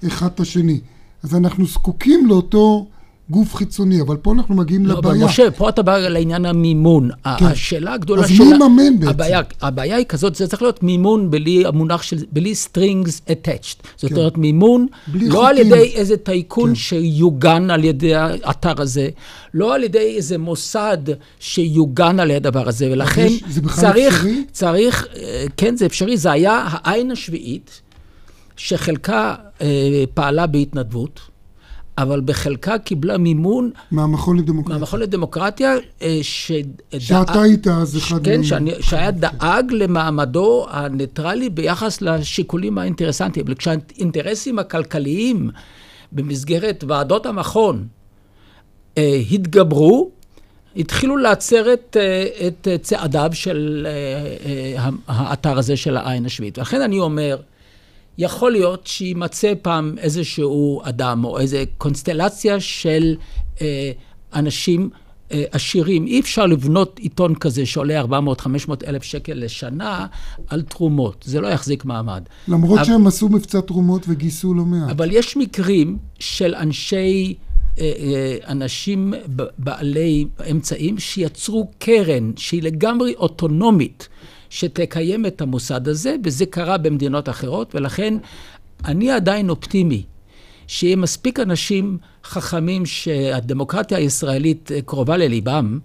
אחד את השני. אז אנחנו זקוקים לאותו גוף חיצוני, אבל פה אנחנו מגיעים לא, לבעיה. אבל משה, פה אתה בא לעניין המימון. כן. השאלה הגדולה אז שלה... מי יממן בעצם? הבעיה, הבעיה היא כזאת, זה צריך להיות מימון בלי המונח של... בלי strings attached. זאת כן. אומרת, מימון לא על חוקים. ידי איזה טייקון כן. שיוגן על ידי האתר הזה, לא על ידי איזה מוסד שיוגן על ידי הדבר הזה, ולכן יש- זה בכלל צריך, אפשרי? צריך, אה, כן, זה אפשרי. זה היה העין השביעית, שחלקה אה, פעלה בהתנדבות. אבל בחלקה קיבלה מימון מהמכון לדמוקרטיה. מהמכון לדמוקרטיה, אה, שדאג... שאתה היית אז אחד כן. שאני, שהיה דאג למעמדו הניטרלי ביחס לשיקולים האינטרסנטיים. כשהאינטרסים הכלכליים במסגרת ועדות המכון אה, התגברו, התחילו להצר את, אה, את צעדיו של אה, האתר הזה של העין השביעית. ולכן אני אומר, יכול להיות שיימצא פעם איזשהו אדם או איזו קונסטלציה של אה, אנשים אה, עשירים. אי אפשר לבנות עיתון כזה שעולה 400-500 אלף שקל לשנה על תרומות. זה לא יחזיק מעמד. למרות אבל- שהם עשו מבצע תרומות וגייסו לא מעט. אבל יש מקרים של אנשי, אה, אה, אנשים בעלי אמצעים שיצרו קרן שהיא לגמרי אוטונומית, שתקיים את המוסד הזה, וזה קרה במדינות אחרות, ולכן אני עדיין אופטימי. שיהיה מספיק אנשים חכמים שהדמוקרטיה הישראלית אה, קרובה לליבם,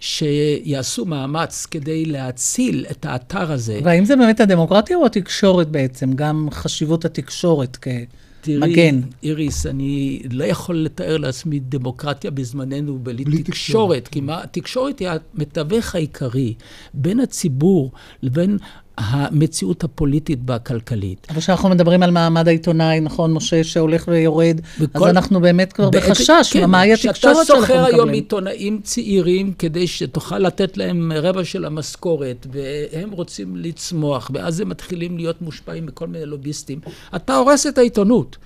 שיעשו מאמץ כדי להציל את האתר הזה. והאם זה באמת הדמוקרטיה או התקשורת בעצם? גם חשיבות התקשורת כמגן. תראי, איריס, אני לא יכול לתאר לעצמי דמוקרטיה בזמננו בלי, בלי תקשורת, תקשורת, כי מה, התקשורת היא המתווך העיקרי בין הציבור לבין המציאות הפוליטית והכלכלית. אבל כשאנחנו מדברים על מעמד העיתונאי, נכון, משה, שהולך ויורד, בכל- אז אנחנו באמת כבר בעת- בחשש, כן, מהי התקשורת שאנחנו כשאתה שוכר היום מקבלים. עיתונאים צעירים כדי שתוכל לתת להם רבע של המשכורת, והם רוצים לצמוח, ואז הם מתחילים להיות מושפעים מכל מיני לוביסטים, אתה הורס את העיתונות.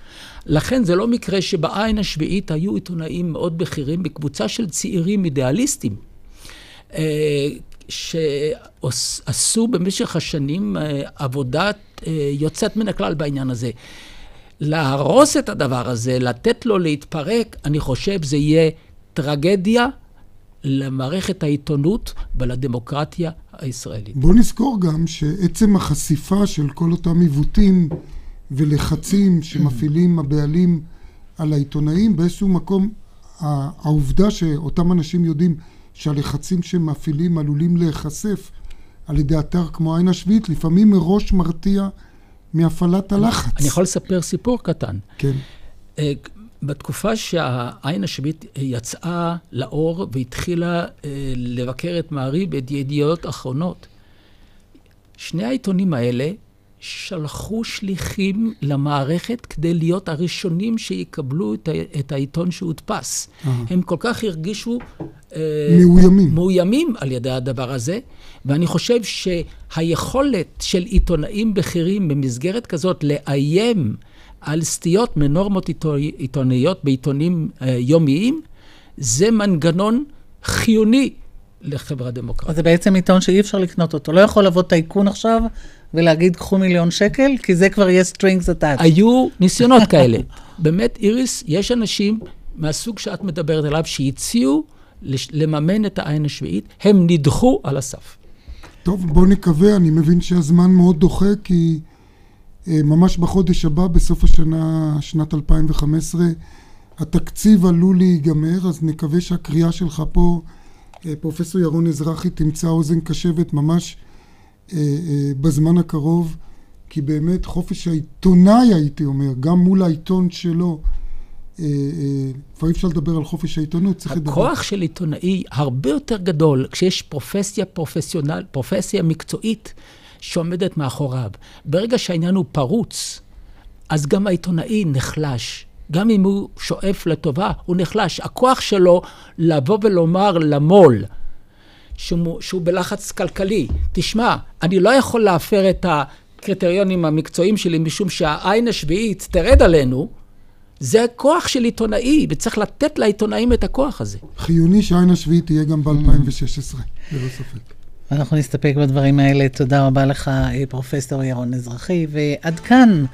לכן זה לא מקרה שבעין השביעית היו עיתונאים מאוד בכירים בקבוצה של צעירים אידיאליסטים. שעשו במשך השנים אה, עבודה אה, יוצאת מן הכלל בעניין הזה. להרוס את הדבר הזה, לתת לו להתפרק, אני חושב זה יהיה טרגדיה למערכת העיתונות ולדמוקרטיה הישראלית. בוא נזכור גם שעצם החשיפה של כל אותם עיוותים ולחצים שמפעילים הבעלים על העיתונאים, באיזשהו מקום העובדה שאותם אנשים יודעים שהלחצים שהם מפעילים עלולים להיחשף על ידי אתר כמו עין השביעית, לפעמים מראש מרתיע מהפעלת הלחץ. אני יכול לספר סיפור קטן. כן. אה, בתקופה שהעין השביעית יצאה לאור והתחילה אה, לבקר את מעריב ואת ידיעות אחרונות, שני העיתונים האלה שלחו שליחים למערכת כדי להיות הראשונים שיקבלו את, ה- את העיתון שהודפס. אה. הם כל כך הרגישו... אה, מאוימים. מאוימים על ידי הדבר הזה, ואני חושב שהיכולת של עיתונאים בכירים במסגרת כזאת לאיים על סטיות מנורמות עיתו- עיתונאיות בעיתונים אה, יומיים, זה מנגנון חיוני לחברה דמוקרטית. אז זה בעצם עיתון שאי אפשר לקנות אותו. לא יכול לבוא טייקון עכשיו ולהגיד, קחו מיליון שקל, כי זה כבר יהיה strings attached. היו ניסיונות כאלה. באמת, איריס, יש אנשים מהסוג שאת מדברת עליו שהציעו לממן את העין השביעית, הם נדחו על הסף. טוב, בוא נקווה, אני מבין שהזמן מאוד דוחה, כי אה, ממש בחודש הבא, בסוף השנה, שנת 2015, התקציב עלול להיגמר, אז נקווה שהקריאה שלך פה, אה, פרופסור ירון אזרחי, תמצא אוזן קשבת ממש בזמן הקרוב, כי באמת חופש העיתונאי, הייתי אומר, גם מול העיתון שלו, אה, אה, כבר אי אפשר לדבר על חופש העיתונות, צריך לדבר... הכוח של עיתונאי הרבה יותר גדול כשיש פרופסיה פרופסיונל, פרופסיה מקצועית שעומדת מאחוריו. ברגע שהעניין הוא פרוץ, אז גם העיתונאי נחלש. גם אם הוא שואף לטובה, הוא נחלש. הכוח שלו לבוא ולומר למו"ל, שהוא, שהוא בלחץ כלכלי, תשמע, אני לא יכול להפר את הקריטריונים המקצועיים שלי משום שהעין השביעית תרד עלינו, זה הכוח של עיתונאי, וצריך לתת לעיתונאים את הכוח הזה. חיוני שהעין השביעית תהיה גם ב-2016, ללא ספק. אנחנו נסתפק בדברים האלה. תודה רבה לך, פרופסור ירון אזרחי. ועד כאן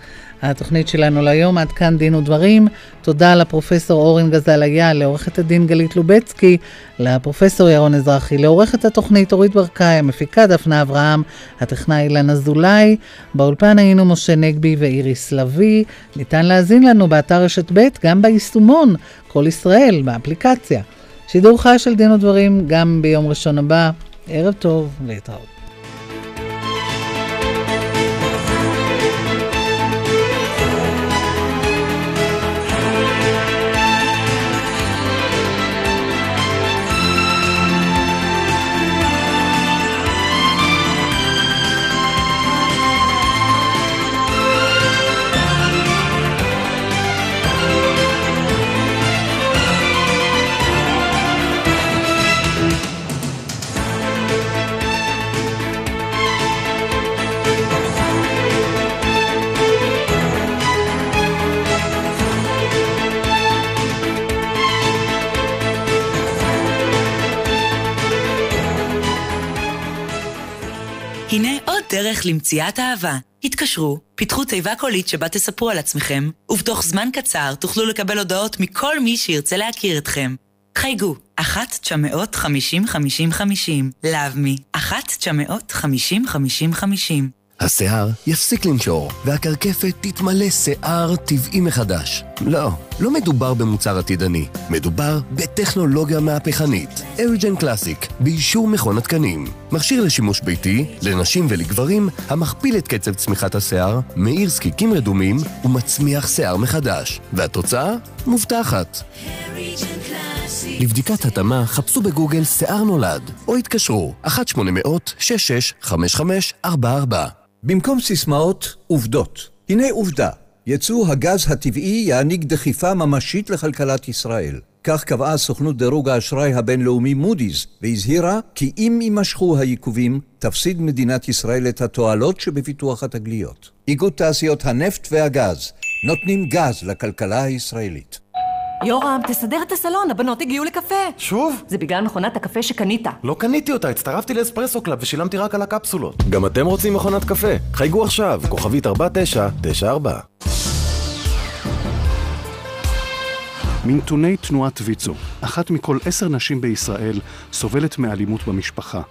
התוכנית שלנו להיום, עד כאן דין ודברים. תודה לפרופסור אורן גזל לעורכת הדין גלית לובצקי, לפרופסור ירון אזרחי, לעורכת התוכנית אורית ברקאי, המפיקה דפנה אברהם, הטכנאי אילן אזולאי. באולפן היינו משה נגבי ואיריס לביא. ניתן להאזין לנו באתר רשת ב', גם ביישומון, כל ישראל, באפליקציה. שידור חי של דין ודברים גם ביום ראשון הבא. ערב טוב, להתראות. למציאת אהבה. התקשרו, פיתחו תיבה קולית שבה תספרו על עצמכם, ובתוך זמן קצר תוכלו לקבל הודעות מכל מי שירצה להכיר אתכם. חייגו, 1-950-5050, לאו-מי, 1-950-5050. השיער יפסיק לנשור, והקרקפת תתמלא שיער טבעי מחדש. לא, לא מדובר במוצר עתידני, מדובר בטכנולוגיה מהפכנית. אריג'ן קלאסיק, באישור מכון התקנים. מכשיר לשימוש ביתי, לנשים ולגברים, המכפיל את קצב צמיחת השיער, מאיר זקיקים רדומים ומצמיח שיער מחדש. והתוצאה? מובטחת. לבדיקת התאמה חפשו בגוגל שיער נולד, או התקשרו 1-800-665544. במקום סיסמאות, עובדות. הנה עובדה, יצוא הגז הטבעי יעניק דחיפה ממשית לכלכלת ישראל. כך קבעה סוכנות דירוג האשראי הבינלאומי מודי'ס, והזהירה כי אם יימשכו העיכובים, תפסיד מדינת ישראל את התועלות שבפיתוח התגליות. איגוד תעשיות הנפט והגז נותנים גז לכלכלה הישראלית. יורם, תסדר את הסלון, הבנות הגיעו לקפה. שוב? זה בגלל מכונת הקפה שקנית. לא קניתי אותה, הצטרפתי לאספרסו קלאב ושילמתי רק על הקפסולות. גם אתם רוצים מכונת קפה? חייגו עכשיו, כוכבית 4994. מנתוני תנועת ויצו, אחת מכל עשר נשים בישראל סובלת מאלימות במשפחה.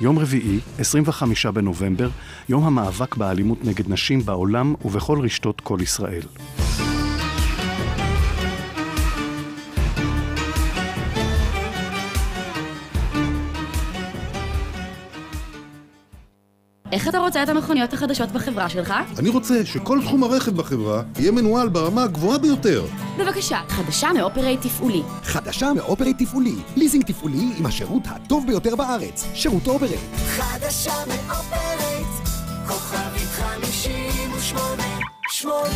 יום רביעי, 25 בנובמבר, יום המאבק באלימות נגד נשים בעולם ובכל רשתות כל ישראל. איך אתה רוצה את המכוניות החדשות בחברה שלך? אני רוצה שכל תחום הרכב בחברה יהיה מנוהל ברמה הגבוהה ביותר. בבקשה, חדשה מאופרי תפעולי. חדשה מאופרי תפעולי. ליזינג תפעולי עם השירות הטוב ביותר בארץ. שירות אופרי. חדשה מאופרייט, כוכבית 5880.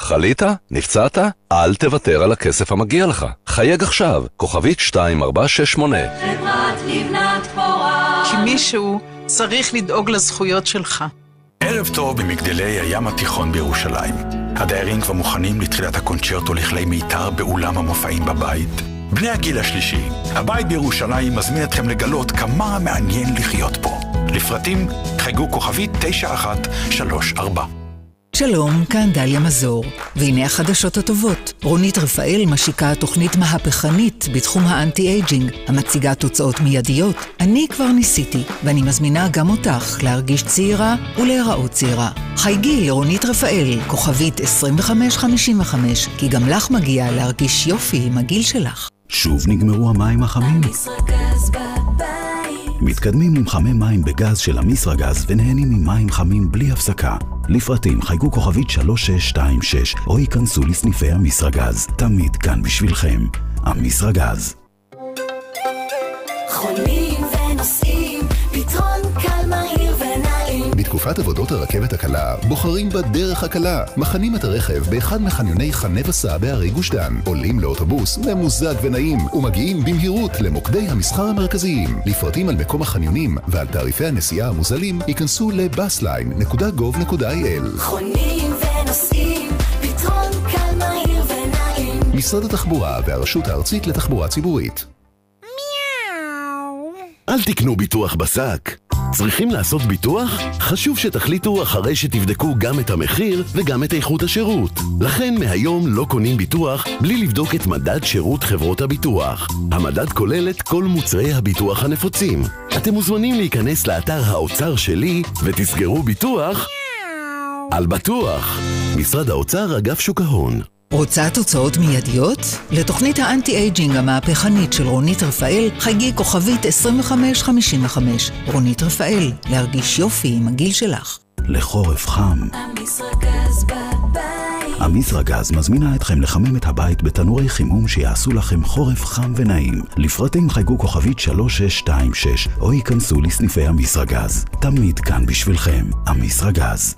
חלית? נפצעת? אל תוותר על הכסף המגיע לך. חייג עכשיו, כוכבית 2468. חברת לבנת פורה. כי מישהו צריך לדאוג לזכויות שלך. ערב טוב במגדלי הים התיכון בירושלים. הדיירים כבר מוכנים לתחילת הקונצ'רטו לכלי מיתר באולם המופעים בבית. בני הגיל השלישי, הבית בירושלים מזמין אתכם לגלות כמה מעניין לחיות פה. לפרטים חייגו כוכבית 9134. שלום, כאן דליה מזור. והנה החדשות הטובות. רונית רפאל משיקה תוכנית מהפכנית בתחום האנטי-אייג'ינג, המציגה תוצאות מיידיות. אני כבר ניסיתי, ואני מזמינה גם אותך להרגיש צעירה ולהיראות צעירה. חייגי לרונית רפאל, כוכבית 2555, כי גם לך מגיע להרגיש יופי עם הגיל שלך. שוב נגמרו המים החמים? מתקדמים למחמי מים בגז של המסרגז ונהנים ממים חמים בלי הפסקה. לפרטים חייגו כוכבית 3626 או ייכנסו לסניפי המסרגז. תמיד כאן בשבילכם. המסרגז. חונים ונוסעים, בתקופת עבודות הרכבת הקלה, בוחרים בדרך הקלה. מכנים את הרכב באחד מחניוני חנה וסע בערי גוש דן. עולים לאוטובוס ממוזג ונעים, ומגיעים במהירות למוקדי המסחר המרכזיים. לפרטים על מקום החניונים ועל תעריפי הנסיעה המוזלים, ייכנסו ל-busline.gov.il. חונים ונוסעים, פתרון קל מהיר ונעים. משרד התחבורה והרשות הארצית לתחבורה ציבורית. אל תקנו ביטוח בשק. צריכים לעשות ביטוח? חשוב שתחליטו אחרי שתבדקו גם את המחיר וגם את איכות השירות. לכן מהיום לא קונים ביטוח בלי לבדוק את מדד שירות חברות הביטוח. המדד כולל את כל מוצרי הביטוח הנפוצים. אתם מוזמנים להיכנס לאתר האוצר שלי ותסגרו ביטוח על בטוח. משרד האוצר, אגף שוק ההון. רוצה תוצאות מיידיות? לתוכנית האנטי-אייג'ינג המהפכנית של רונית רפאל, חייגי כוכבית 2555. רונית רפאל, להרגיש יופי עם הגיל שלך. לחורף חם. המזרגז מזמינה אתכם לחמם את הבית בתנורי חימום שיעשו לכם חורף חם ונעים. לפרטים חייגו כוכבית 3626 או ייכנסו לסניפי המזרגז. תמיד כאן בשבילכם, המזרגז.